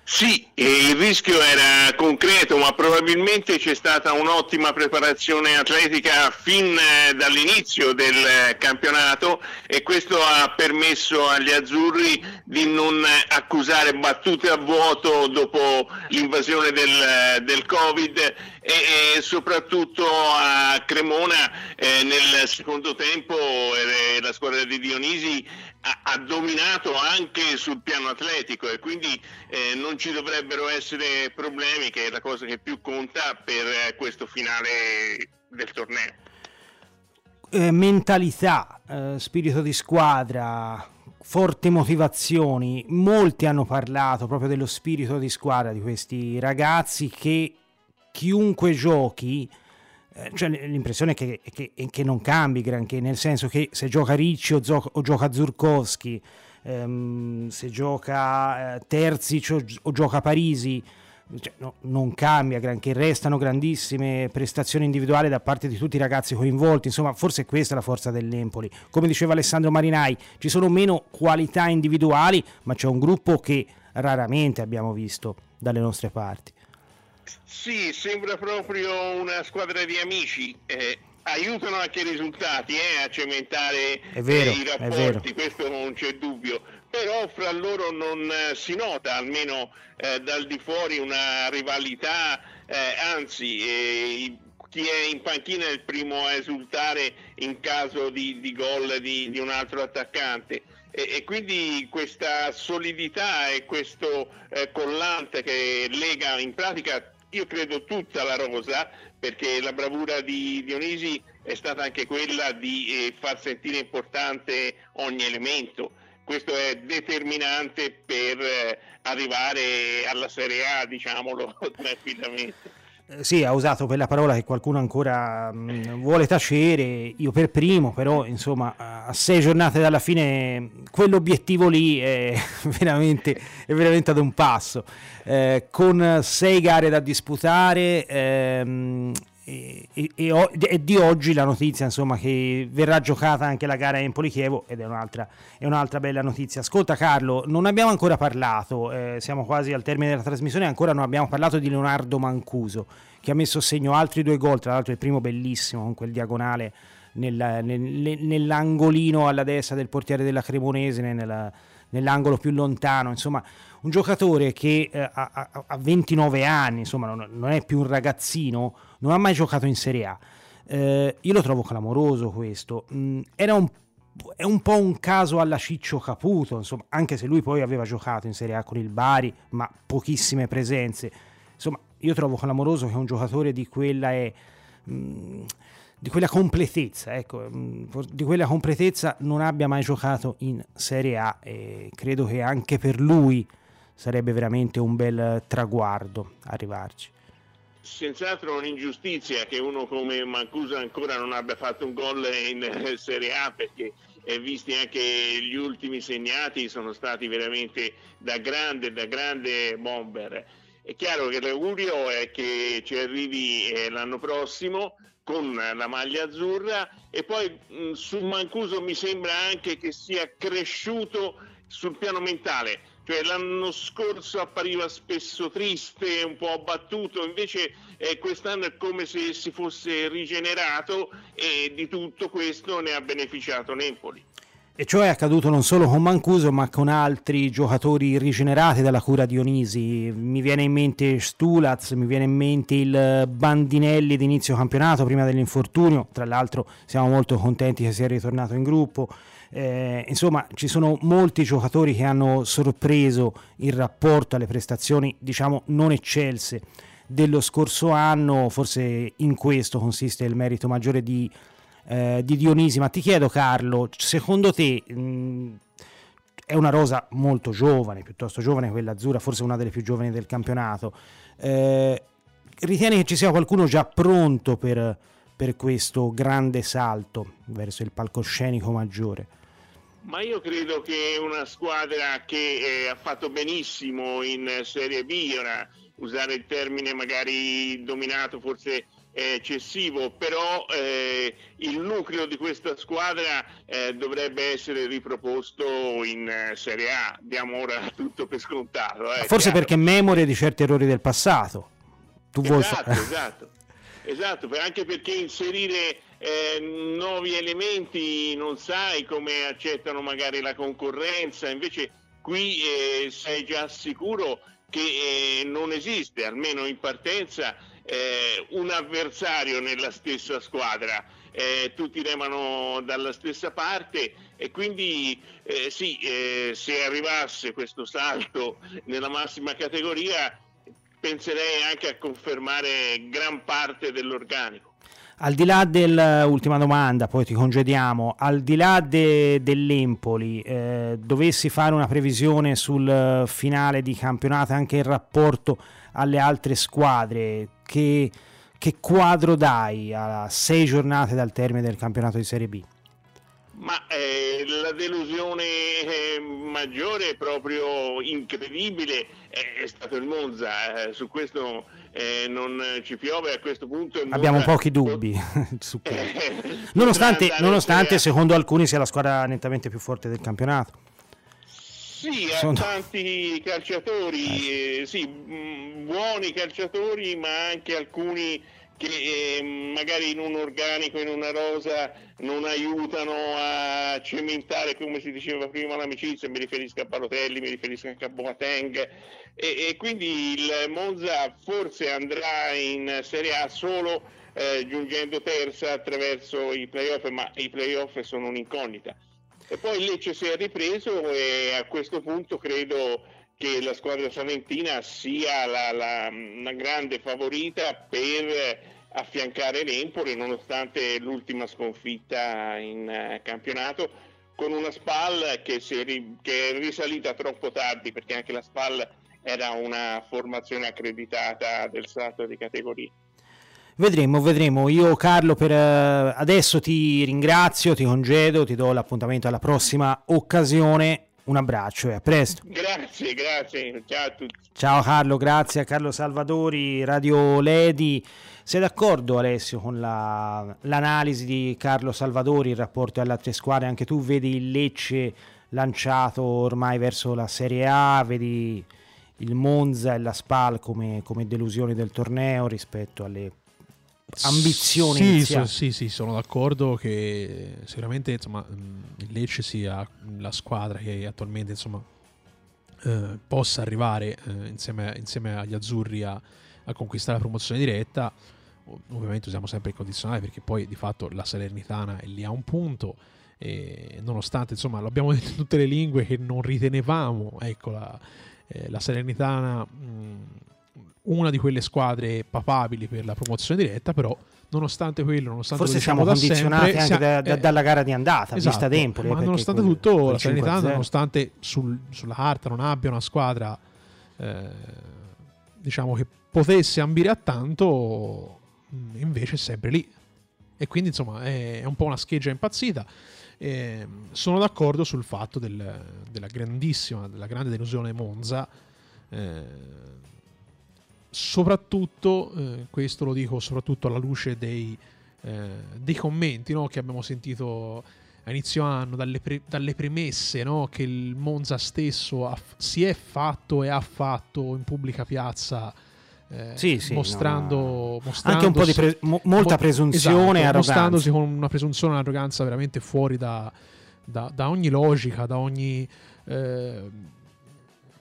Sì, il rischio era concreto, ma probabilmente c'è stata un'ottima preparazione atletica fin eh, dall'inizio del campionato e questo ha permesso agli azzurri di non accusare battute a vuoto dopo l'invasione del, del Covid e, e, soprattutto a Cremona eh, nel secondo tempo eh, la squadra di Dionisi ha, dominato anche sul piano atletico e quindi eh, non ci dovrebbero essere problemi, che è la cosa che più conta per eh, questo finale del torneo. eh, mentalità, eh, spirito di squadra, forti motivazioni. Molti hanno parlato proprio dello spirito di squadra di questi ragazzi che chiunque giochi, cioè l'impressione è che, che, che, non cambi granché, nel senso che se gioca Ricci o, zo- o gioca Zurkowski, ehm, se gioca eh, Terzic o, o gioca Parisi, cioè, no, non cambia granché, restano grandissime prestazioni individuali da parte di tutti i ragazzi coinvolti, insomma forse questa è la forza dell'Empoli. Come diceva Alessandro Marinai, ci sono meno qualità individuali, ma c'è un gruppo che raramente abbiamo visto dalle nostre parti. Sì, sembra proprio una squadra di amici. Eh, aiutano anche i risultati eh, a cementare vero, eh, i rapporti, questo non c'è dubbio però fra loro non eh, si nota, almeno eh, dal di fuori, una rivalità, eh, anzi chi è in panchina è il primo a esultare in caso di, di gol di, di, un altro attaccante. E, e, quindi questa solidità e questo eh, collante che lega in pratica, io credo, tutta la rosa, perché la bravura di Dionisi è stata anche quella di eh, far sentire importante ogni elemento questo è determinante per eh, arrivare alla Serie A, diciamolo tranquillamente. Eh, sì, ha usato quella parola che qualcuno ancora mh, mm, vuole tacere, io per primo, però insomma a sei giornate dalla fine quell'obiettivo lì è veramente, è veramente ad un passo. Eh, con sei gare da disputare ehm, e, e, e, di oggi la notizia insomma che verrà giocata anche la gara Empoli-Chievo ed è un'altra, è un'altra bella notizia. Ascolta Carlo non abbiamo ancora parlato eh, siamo quasi al termine della trasmissione ancora non abbiamo parlato di Leonardo Mancuso che ha messo a segno altri due gol tra l'altro il primo bellissimo con quel diagonale nel, nel, nell'angolino alla destra del portiere della Cremonese nella, nell'angolo più lontano insomma un giocatore che eh, ha, ha, 29 anni insomma non, non è più un ragazzino non ha mai giocato in Serie A. Eh, io lo trovo clamoroso questo. Mm, era un, è un po' un caso alla Ciccio Caputo, insomma, anche se lui poi aveva giocato in Serie A con il Bari, ma pochissime presenze. Insomma, io trovo clamoroso che un giocatore di quella è... Mm, di quella completezza, ecco, mm, di quella completezza non abbia mai giocato in Serie A e credo che anche per lui sarebbe veramente un bel traguardo arrivarci senz'altro un'ingiustizia che uno come Mancusa ancora non abbia fatto un gol in Serie A perché eh, visti anche gli ultimi segnati sono stati veramente da grande, da grande bomber. È chiaro che l'augurio è che ci arrivi eh, l'anno prossimo con la maglia azzurra e poi mh, su Mancuso mi sembra anche che sia cresciuto sul piano mentale cioè, l'anno scorso appariva spesso triste, un po' abbattuto, invece eh, quest'anno è come se si fosse rigenerato e di tutto questo ne ha beneficiato Napoli. E ciò è accaduto non solo con Mancuso ma con altri giocatori rigenerati dalla cura Dionisi. Mi viene in mente Stulaz, mi viene in mente il Bandinelli di inizio campionato prima dell'infortunio. Tra l'altro siamo molto contenti che sia ritornato in gruppo. Eh, insomma, ci sono molti giocatori che hanno sorpreso il rapporto alle prestazioni, diciamo, non eccelse dello scorso anno. Forse in questo consiste il merito maggiore di, eh, di Dionisi. Ma ti chiedo, Carlo, secondo te mh, è una rosa molto giovane, piuttosto giovane quella azzurra, forse una delle più giovani del campionato. Eh, ritieni che ci sia qualcuno già pronto per, per questo grande salto verso il palcoscenico maggiore? Ma io credo che una squadra che eh, ha fatto benissimo in Serie B, ora usare il termine magari dominato forse è eccessivo, però eh, il nucleo di questa squadra eh, dovrebbe essere riproposto in eh, Serie A. Diamo ora tutto per scontato. Eh, forse chiaro. perché memoria di certi errori del passato. Tu esatto, vuoi... esatto. Esatto, anche perché inserire eh, nuovi elementi non sai come accettano magari la concorrenza, invece qui eh, sei già sicuro che eh, non esiste, almeno in partenza, eh, un avversario nella stessa squadra. Eh, tutti remano dalla stessa parte e quindi eh, sì, se arrivasse questo salto nella massima categoria penserei anche a confermare gran parte dell'organico. Al di là dell'ultima domanda, poi ti congediamo, al di là de, dell'Empoli, eh, dovessi fare una previsione sul finale di campionato anche in rapporto alle altre squadre, che, che quadro dai a sei giornate dal termine del campionato di Serie B? Ma eh, la delusione eh, maggiore, proprio incredibile, è, è stato il Monza. Eh, su questo eh, non ci piove a questo punto. Abbiamo pochi dubbi su nonostante, nonostante secondo alcuni sia la squadra nettamente più forte del campionato. Sì, ha Sono... tanti calciatori, eh. sì, mh, buoni calciatori, ma anche alcuni che eh, magari in un organico, in una rosa non aiutano a cementare, come si diceva prima, l'amicizia, mi riferisco a Balotelli, mi riferisco anche a Boateng e, e quindi il Monza forse andrà in Serie A solo eh, giungendo terza attraverso i playoff, ma i playoff sono un'incognita. E poi Lecce si è ripreso e a questo punto credo che la squadra salentina sia la, la, la grande favorita per affiancare l'Empoli nonostante l'ultima sconfitta in uh, campionato con una SPAL che, ri- che, è risalita troppo tardi perché anche la SPAL era una formazione accreditata del salto di categoria. Vedremo, vedremo. Io Carlo per uh, adesso ti ringrazio, ti congedo, ti do l'appuntamento alla prossima occasione un abbraccio e a presto. Grazie, grazie. Ciao a tutti. Ciao Carlo, grazie a Carlo Salvadori, Radio Ledi. Sei d'accordo Alessio con la, l'analisi di Carlo Salvadori in rapporto alle altre squadre? Anche tu vedi il Lecce lanciato ormai verso la Serie A, vedi il Monza e la Spal come, come delusioni del torneo rispetto alle ambizioni sì, so, sì, sì, sono d'accordo che sicuramente insomma, il Lecce sia la squadra che attualmente insomma, eh, possa arrivare eh, insieme, insieme, agli azzurri a, a, conquistare la promozione diretta. Ovviamente usiamo sempre il condizionale perché poi di fatto la Salernitana è lì a un punto e nonostante insomma l'abbiamo detto in tutte le lingue che non ritenevamo ecco la, eh, la Salernitana mh, una di quelle squadre papabili per la promozione diretta, però nonostante quello, nonostante forse siamo condizionati sempre, anche da, da, eh, dalla gara di andata, esatto, vista Empoli. Ma nonostante quel, tutto, quel la Salernitana, nonostante sul, sulla carta non abbia una squadra eh, diciamo che potesse ambire a tanto, mm, invece è sempre lì. E quindi insomma è, è un po' una scheggia impazzita. Eh, sono d'accordo sul fatto del, della grandissima, della grande delusione Monza. Eh, soprattutto, eh, questo lo dico soprattutto alla luce dei, eh, dei commenti no, che abbiamo sentito a inizio anno, dalle, pre- dalle premesse no, che il Monza stesso ha, si è fatto e ha fatto in pubblica piazza. Eh, sì, sì, mostrando, no, anche un po' di pre- mo- molta presunzione esatto, mostrandosi con una presunzione e un'arroganza veramente fuori da, da, da ogni logica, da ogni eh,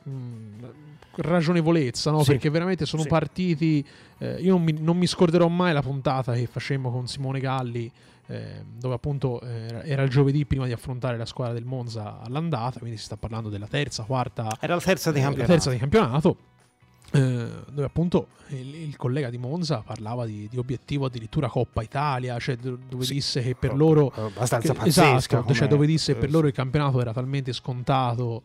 mh, mm, ragionevolezza, no? sì. perché veramente sono sì. partiti. Eh, io non mi, non mi, scorderò mai la puntata che facemmo con Simone Galli, eh, dove appunto eh, era il giovedì prima di affrontare la squadra del Monza all'andata, quindi si sta parlando della terza, quarta. Era la terza di campionato. La terza di campionato. Eh, dove appunto il, il, collega di Monza parlava di, di, obiettivo addirittura Coppa Italia, cioè dove sì, disse che per loro abbastanza che, esatto, cioè dove disse che per loro il campionato era talmente scontato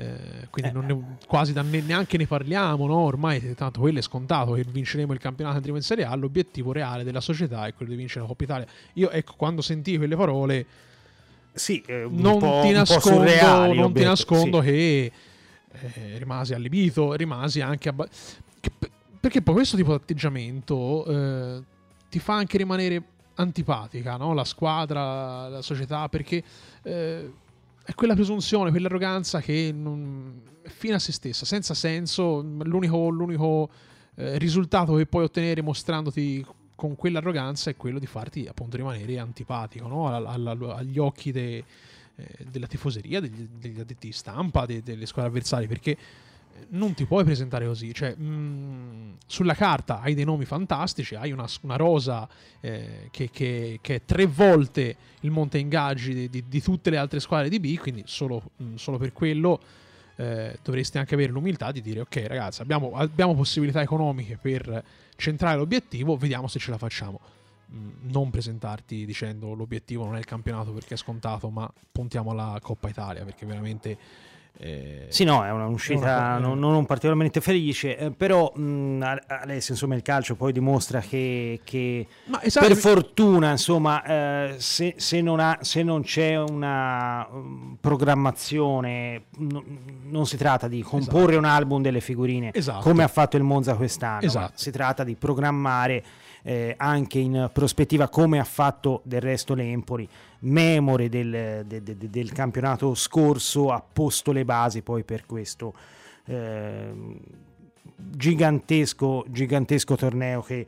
eh, quindi eh. ne, quasi da ne, neanche ne parliamo, no? ormai tanto quello è scontato che vinceremo il campionato andremo in Serie A, l'obiettivo reale della società è quello di vincere la Coppa Italia. Io ecco, quando sentii quelle parole, sì, non, ti nascondo, non ti nascondo, sì. che eh, rimasi allibito, rimasi anche abba- che, perché poi questo tipo di atteggiamento eh, ti fa anche rimanere antipatica, no? la squadra, la società, perché eh, è quella presunzione, quell'arroganza che non, è fine a se stessa, senza senso. L'unico, l'unico eh, risultato che puoi ottenere mostrandoti con quell'arroganza è quello di farti appunto rimanere antipatico no? all, all, agli occhi de, eh, della tifoseria, degli, degli addetti stampa, de, delle squadre avversarie, perché non ti puoi presentare così. Cioè, mh, mm, sulla carta hai dei nomi fantastici, hai una, una rosa eh, che, che, che, è tre volte il monte ingaggi di, di, di, tutte le altre squadre di B, quindi solo, mh, mm, solo per quello eh, dovresti anche avere l'umiltà di dire ok ragazzi abbiamo, abbiamo possibilità economiche per centrare l'obiettivo, vediamo se ce la facciamo. mh, non presentarti dicendo l'obiettivo non è il campionato perché è scontato, ma puntiamo alla Coppa Italia perché veramente eh, sì, no, è un'uscita una... non, non, particolarmente felice, eh, però mh, Alessio, insomma, il calcio poi dimostra che, che esatto, per fortuna, insomma, eh, se, se, non ha, se, non c'è una um, programmazione, no, non si tratta di comporre esatto. un album delle figurine esatto. come ha fatto il Monza quest'anno, esatto. si tratta di programmare eh, anche in prospettiva come ha fatto del resto l'Empoli memore del, de, de, del, campionato scorso ha posto le basi poi per questo eh, gigantesco, gigantesco torneo che,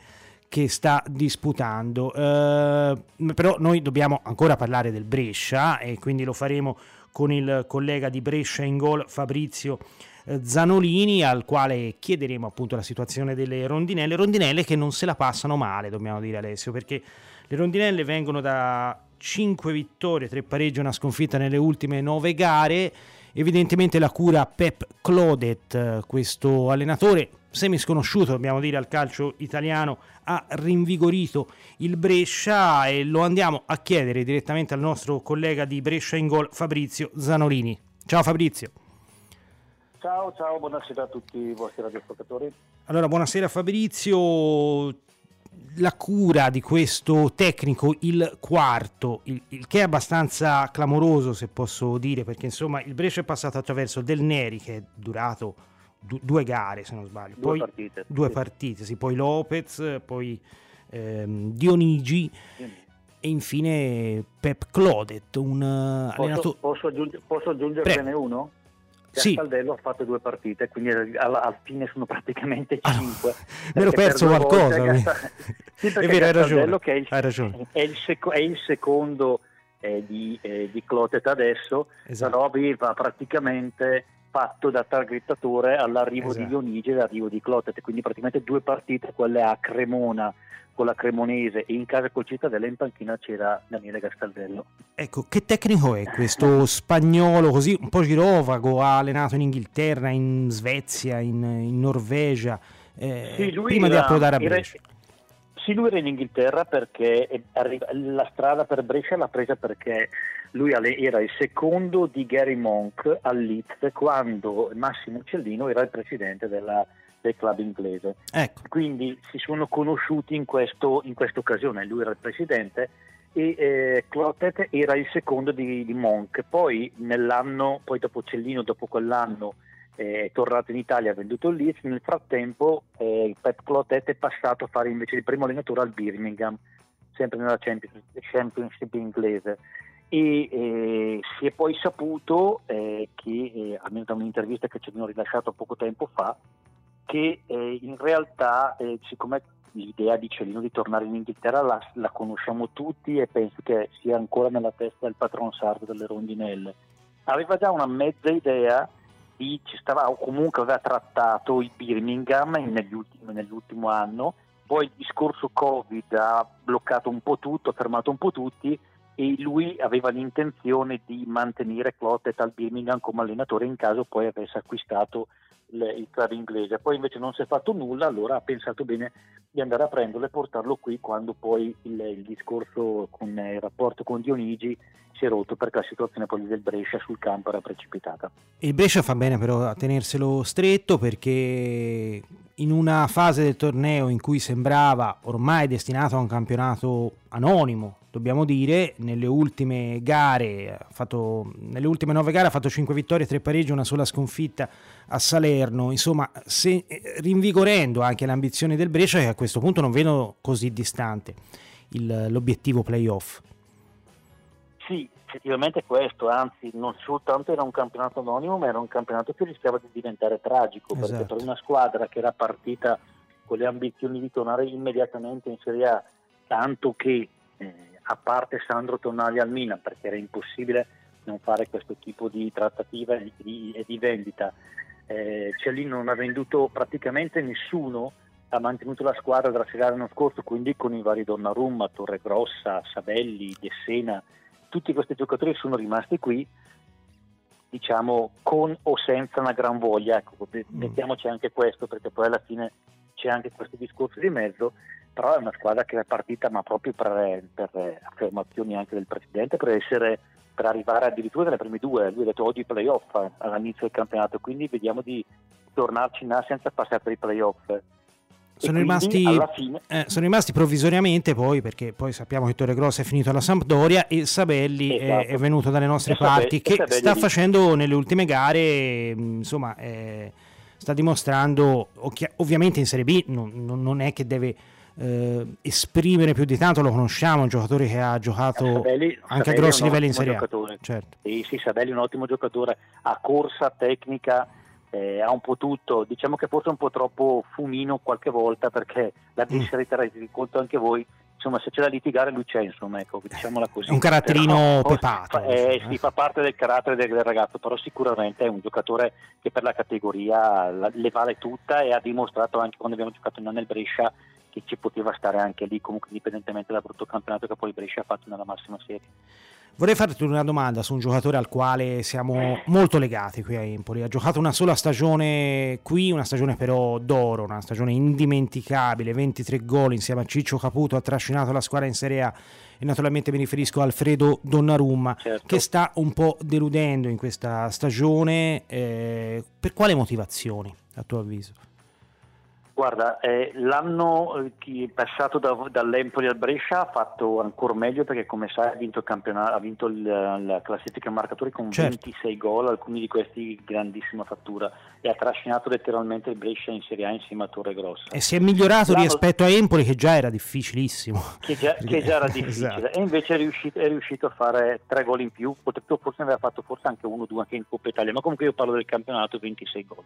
che sta disputando. Eh, però noi dobbiamo ancora parlare del Brescia e quindi lo faremo con il collega di Brescia in gol Fabrizio eh, Zanolini al quale chiederemo appunto la situazione delle rondinelle, rondinelle che non se la passano male dobbiamo dire Alessio perché le rondinelle vengono da 5 vittorie, 3 pareggi e una sconfitta nelle ultime 9 gare. Evidentemente la cura Pep Clodet, questo allenatore semi sconosciuto, dobbiamo dire, al calcio italiano, ha rinvigorito il Brescia e lo andiamo a chiedere direttamente al nostro collega di Brescia in Gol, Fabrizio Zanolini. Ciao Fabrizio. Ciao, ciao, buonasera a tutti i vostri radioascoltatori. Allora, buonasera Fabrizio, la cura di questo tecnico, il quarto, il, il, che è abbastanza clamoroso se posso dire, perché insomma il Brescia è passato attraverso Del Neri che è durato du- due gare se non sbaglio, due poi partite, due sì. partite sì, poi Lopez, poi ehm, Dionigi sì. e infine Pep Clodet, un posso, allenatore... Posso, aggiungere, posso aggiungerne uno? Sì. Caldello ha fatto due partite, quindi alla, fine sono praticamente ah, cinque. mi ero perso qualcosa. Gasta... sì, è vero, hai ragione. Che è il, hai ragione. È il, seco- è il secondo eh, di, eh, di Clotet adesso, esatto. però aveva praticamente fatto da targettatore all'arrivo esatto. di Dionigi e all'arrivo di Clotet, quindi praticamente due partite, quelle a Cremona con la Cremonese e in casa col Cittadella in panchina c'era Daniele Gastaldello. Ecco, che tecnico è questo spagnolo così un po' girovago, ha allenato in Inghilterra, in Svezia, in, in Norvegia, eh, sì, prima era, di approdare a Brescia? Era, sì, lui era in Inghilterra perché la strada per Brescia l'ha presa perché lui era il secondo di Gary Monk al Leeds quando Massimo Cellino era il presidente della del club inglese. Ecco. Quindi si sono conosciuti in, questo, in questa occasione, lui era il presidente e eh, Clotet era il secondo di, di, Monk. Poi nell'anno, poi dopo Cellino, dopo quell'anno eh, è tornato in Italia, ha venduto il Leeds, nel frattempo eh, Pep Clotet è passato a fare invece il primo allenatore al Birmingham, sempre nella Championship inglese e eh, si è poi saputo eh, che, eh, almeno da un'intervista che ci abbiamo rilasciato poco tempo fa, che eh, in realtà, eh, siccome l'idea di Cellino di tornare in Inghilterra la, la, conosciamo tutti e penso che sia ancora nella testa del patron sardo delle rondinelle, aveva già una mezza idea di, ci stava, o comunque aveva trattato il Birmingham ultimi, nell'ultimo anno, poi il discorso Covid ha bloccato un po' tutto, ha fermato un po' tutti e lui aveva l'intenzione di mantenere Clotet al Birmingham come allenatore in caso poi avesse acquistato il club inglese. Poi invece non si è fatto nulla, allora ha pensato bene di andare a prenderlo e portarlo qui quando poi il, il discorso con il rapporto con Dionigi si è rotto perché la situazione poi del Brescia sul campo era precipitata. Il Brescia fa bene però a tenerselo stretto perché in una fase del torneo in cui sembrava ormai destinato a un campionato anonimo, dobbiamo dire, nelle ultime gare, fatto, nelle ultime nove gare ha fatto 5 vittorie, 3 pareggi, una sola sconfitta a Salerno, insomma se, rinvigorendo anche le ambizioni del Brescia che a questo punto non vedo così distante il, l'obiettivo playoff. Sì, effettivamente questo, anzi non soltanto era un campionato anonimo, ma era un campionato che rischiava di diventare tragico, esatto. perché per una squadra che era partita con le ambizioni di tornare immediatamente in Serie A, tanto che eh, a parte Sandro Tonali al Milan, perché era impossibile non fare questo tipo di trattativa e di, e di vendita, eh, Cialino non ha venduto praticamente nessuno, ha mantenuto la squadra dalla Serie l'anno scorso, quindi con i vari Donnarumma, Torregrossa, Sabelli, De Sena, tutti questi giocatori sono rimasti qui, diciamo con o senza una gran voglia, ecco, mm. mettiamoci anche questo perché poi alla fine c'è anche questo discorso di mezzo, però è una squadra che è partita ma proprio per, per affermazioni anche del presidente per essere per arrivare addirittura nelle prime due, lui ha detto oggi playoff all'inizio del campionato, quindi vediamo di tornarci in A senza passare per i playoff. Sono rimasti, fine... eh, sono rimasti, provvisoriamente poi perché poi sappiamo che Torre Grossa è finito alla Sampdoria e Sabelli esatto. è, è, venuto dalle nostre e parti che Sabelli sta lì. facendo nelle ultime gare insomma eh, sta dimostrando ovviamente in Serie B non, non è che deve eh, esprimere più di tanto, lo conosciamo, un giocatore che ha giocato Sabelli, anche Sabelli a grossi livelli in Serie A. Certo. Sì, sì, Sabelli è un ottimo giocatore, ha corsa, tecnica, eh, ha un po' tutto, diciamo che forse un po' troppo fumino qualche volta perché la disserità mm. conto anche voi, insomma se c'è da litigare lui c'è insomma, ecco, diciamola così. Un caratterino però, pepato. Fa, eh, sì, fa parte del carattere del, del, ragazzo, però sicuramente è un giocatore che per la categoria la, le vale tutta e ha dimostrato anche quando abbiamo giocato nel Brescia che ci poteva stare anche lì, comunque indipendentemente dal brutto campionato che poi Brescia ha fatto nella massima serie. Vorrei farti una domanda su un giocatore al quale siamo molto legati qui a Empoli. Ha giocato una sola stagione qui, una stagione però d'oro, una stagione indimenticabile, 23 gol insieme a Ciccio Caputo, ha trascinato la squadra in Serie A e naturalmente mi riferisco a Alfredo Donnarumma certo. che sta un po' deludendo in questa stagione. Eh, per quale motivazioni, a tuo avviso? Guarda, eh, l'anno eh, passato da, dall'Empoli al Brescia ha fatto ancora meglio perché come sai ha vinto, ha vinto il, la classifica marcatori con certo. 26 gol, alcuni di questi grandissima fattura e ha trascinato letteralmente il Brescia in Serie A insieme a Torre Grossa. E si è migliorato l'anno... rispetto a Empoli che già era difficilissimo. Che già, che già era difficile esatto. e invece è riuscito, è riuscito, a fare tre gol in più, forse ne aveva fatto forse anche uno o due anche in Coppa Italia, ma comunque io parlo del campionato 26 gol.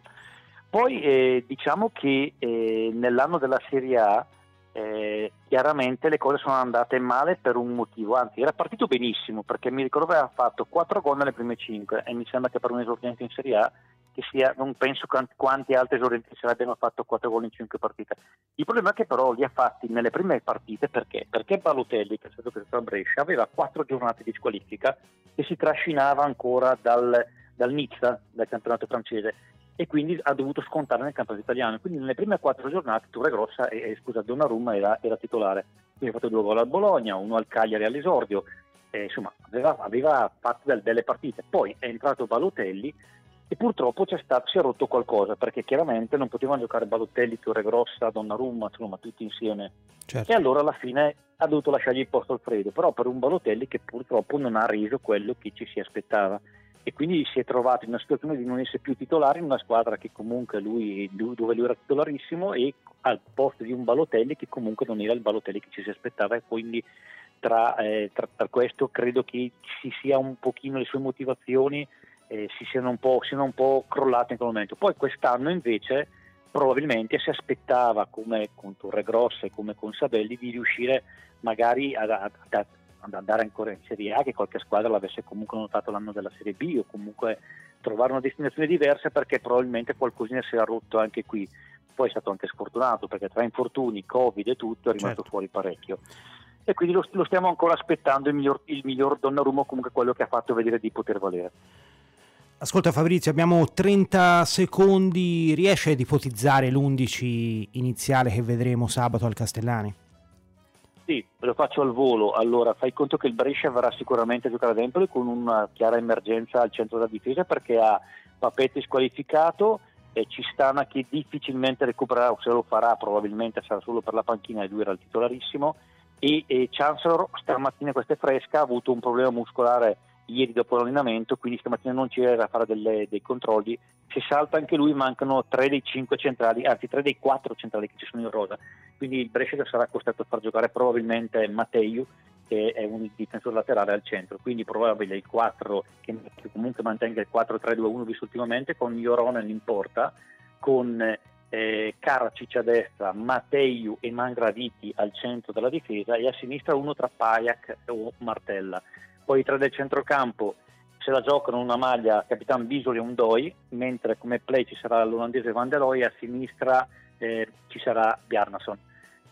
Poi eh, diciamo che eh, nell'anno della Serie A eh, chiaramente le cose sono andate male per un motivo, anzi era partito benissimo perché mi ricordo che aveva fatto 4 gol nelle prime 5 e mi sembra che per un esordiente in Serie A che sia, non penso quanti altri esordienti se abbiano fatto 4 gol in 5 partite. Il problema è che però li ha fatti nelle prime partite perché? Perché Balotelli, che è stato preso a Brescia, aveva 4 giornate di squalifica e si trascinava ancora dal, dal Nizza, dal campionato francese e quindi ha dovuto scontare nel campionato italiano. Quindi nelle prime quattro giornate Torre Grossa e, e scusa, Donnarumma era, era titolare. Quindi ha fatto due gol al Bologna, uno al Cagliari all'esordio, e, insomma aveva, aveva fatto del, delle partite. Poi è entrato Balotelli e purtroppo c'è stato, si è rotto qualcosa perché chiaramente non potevano giocare Balotelli, Torre Grossa, Donnarumma, insomma tutti insieme. Certo. E allora alla fine ha dovuto lasciargli il posto Alfredo, però per un Balotelli che purtroppo non ha reso quello che ci si aspettava e quindi si è trovato in una situazione di non essere più titolare in una squadra lui, dove lui era titolarissimo e al posto di un Balotelli che comunque non era il Balotelli che ci si aspettava e quindi tra, eh, tra, tra questo credo che ci sia un pochino le sue motivazioni eh, si siano un, po', siano un po' crollate in quel momento. Poi quest'anno invece probabilmente si aspettava come con Torregrossa e come con Sabelli di riuscire magari a, a, a ad andare ancora in Serie A, che qualche squadra l'avesse comunque notato l'anno della Serie B o comunque trovare una destinazione diversa perché probabilmente qualcosina si era rotto anche qui. Poi è stato anche sfortunato perché tra infortuni, Covid e tutto è rimasto certo. fuori parecchio. E quindi lo, lo, stiamo ancora aspettando il miglior, il miglior Donnarumma, comunque quello che ha fatto vedere di poter valere. Ascolta Fabrizio, abbiamo 30 secondi, riesci ad ipotizzare l'11 iniziale che vedremo sabato al Castellani? Sì, lo faccio al volo. Allora, fai conto che il Brescia verrà sicuramente a giocare ad Empoli con una chiara emergenza al centro della difesa perché ha Papetti squalificato e Cistana che difficilmente recupererà o se lo farà probabilmente sarà solo per la panchina e lui era il titolarissimo e, e Chancellor stamattina questa è fresca ha avuto un problema muscolare ieri dopo l'allenamento, quindi stamattina non c'era da fare delle, dei controlli. Se salta anche lui mancano tre dei cinque centrali, anzi tre dei quattro centrali che ci sono in rosa. Quindi il Brescia sarà costretto a far giocare probabilmente Matteo, che è un difensore laterale al centro. Quindi probabile il 4, che, che comunque mantenga il 4-3-2-1 visto ultimamente, con Ioronen in porta, con eh, Karacic a destra, Matteo e Mangraditi al centro della difesa e a sinistra uno tra Payak o Martella poi i tre del centrocampo se la giocano una maglia Capitan Bisoli e un Doi, mentre come play ci sarà l'olandese Van der Roy e a sinistra eh, ci sarà Bjarnason.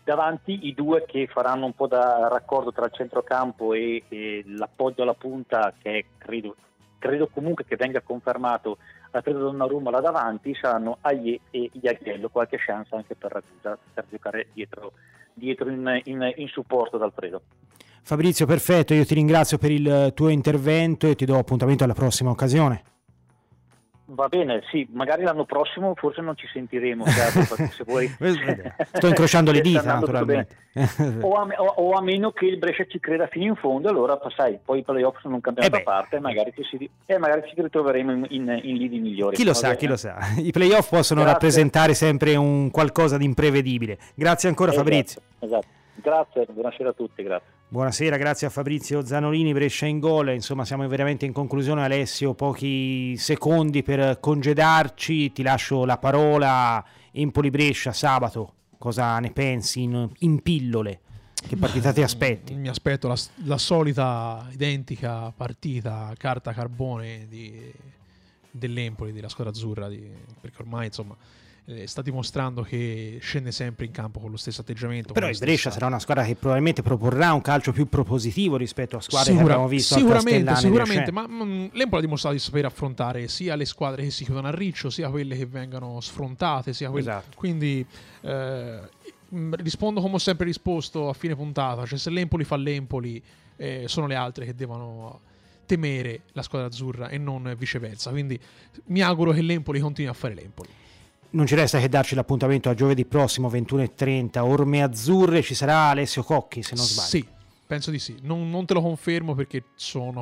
Davanti i due che faranno un po' da raccordo tra il centrocampo e, e l'appoggio alla punta, che credo, credo, comunque che venga confermato Alfredo Donnarumma là davanti, saranno Aie e Iaghiello, qualche chance anche per per giocare dietro dietro in, in, in supporto ad Alfredo. Fabrizio, perfetto, io ti ringrazio per il tuo intervento e ti do appuntamento alla prossima occasione. Va bene, sì, magari l'anno prossimo forse non ci sentiremo, certo, se vuoi. Sto incrociando le dita, naturalmente. o, a, o, o, a, meno che il Brescia ci creda fino in fondo, allora sai, poi i playoff sono un campionato eh a parte, magari ci, si, eh, magari ci ritroveremo in, in, in lidi migliori. Chi lo sa, chi lo sa. I playoff possono Grazie. rappresentare sempre un qualcosa di imprevedibile. Grazie ancora esatto, Fabrizio. Esatto. Grazie, buonasera a tutti, grazie. Buonasera, grazie a Fabrizio Zanolini, Brescia in gol. Insomma, siamo veramente in conclusione. Alessio, pochi secondi per congedarci. Ti lascio la parola. Empoli-Brescia sabato. Cosa ne pensi in, in pillole? Che partita ti aspetti? Mi aspetto la, la solita identica partita carta carbone di, dell'Empoli, della squadra azzurra, di, perché ormai insomma eh, sta dimostrando che scende sempre in campo con lo stesso atteggiamento. Però il Brescia sarà una squadra che probabilmente proporrà un calcio più propositivo rispetto a squadre Sicura, che abbiamo visto sicuramente, sicuramente ma mh, mm, l'Empoli ha dimostrato di saper affrontare sia le squadre che si chiudono a riccio, sia quelle che vengono sfrontate, sia quelle... Esatto. Quindi eh, mm, rispondo come ho sempre risposto a fine puntata, cioè se l'Empoli fa l'Empoli eh, sono le altre che devono temere la squadra azzurra e non viceversa. Quindi mi auguro che l'Empoli continui a fare l'Empoli non ci resta che darci l'appuntamento a giovedì prossimo 21.30 Orme Azzurre ci sarà Alessio Cocchi se non sbaglio. Sì penso di sì. Non, non te lo confermo perché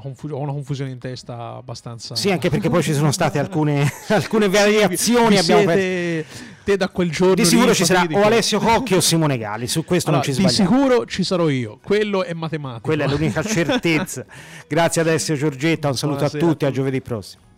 confu- ho una confusione in testa abbastanza. Sì anche perché poi ci sono state alcune, alcune variazioni abbiamo siete... te da quel giorno di sicuro ci sarà o Alessio Cocchi o Simone Galli su questo allora, non ci sbagliamo. di sicuro ci sarò io quello è matematico. Quella è l'unica certezza. Grazie Alessio Giorgetta un saluto Buonasera a tutti a giovedì prossimo